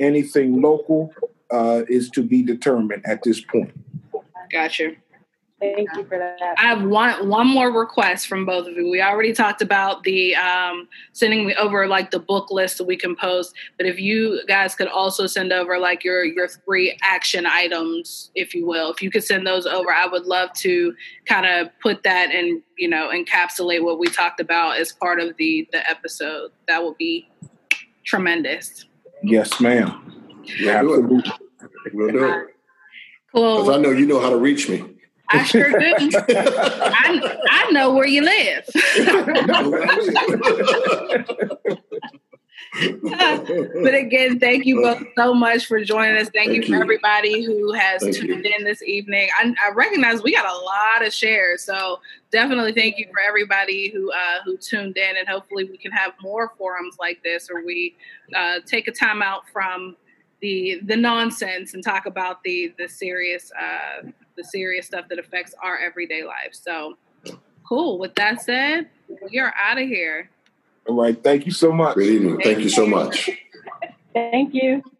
[SPEAKER 6] Anything local uh, is to be determined at this point.
[SPEAKER 3] gotcha.
[SPEAKER 4] Thank you for that.
[SPEAKER 3] I have one one more request from both of you. We already talked about the um, sending me over like the book list that we can post, but if you guys could also send over like your your three action items, if you will, if you could send those over, I would love to kind of put that and you know encapsulate what we talked about as part of the the episode. That would be tremendous.
[SPEAKER 6] Yes, ma'am. Yeah, absolutely.
[SPEAKER 5] We'll do it.
[SPEAKER 3] Cool.
[SPEAKER 5] Because I know you know how to reach me.
[SPEAKER 3] I sure do. I, I know where you live. but again, thank you both so much for joining us. Thank,
[SPEAKER 5] Thank
[SPEAKER 3] you for
[SPEAKER 5] you.
[SPEAKER 3] everybody who has
[SPEAKER 5] Thank
[SPEAKER 3] tuned
[SPEAKER 5] you.
[SPEAKER 3] in this evening. I, I recognize we got a lot of shares, so definitely thank you for everybody who uh, who tuned in, and hopefully we can have more forums like this, or we uh, take a time out from the the nonsense and talk about the the serious uh, the serious stuff that affects our everyday life. So cool. With that said, we are out of here.
[SPEAKER 6] All right. Thank you so much.
[SPEAKER 5] Good evening. Thank you so much.
[SPEAKER 4] Thank you.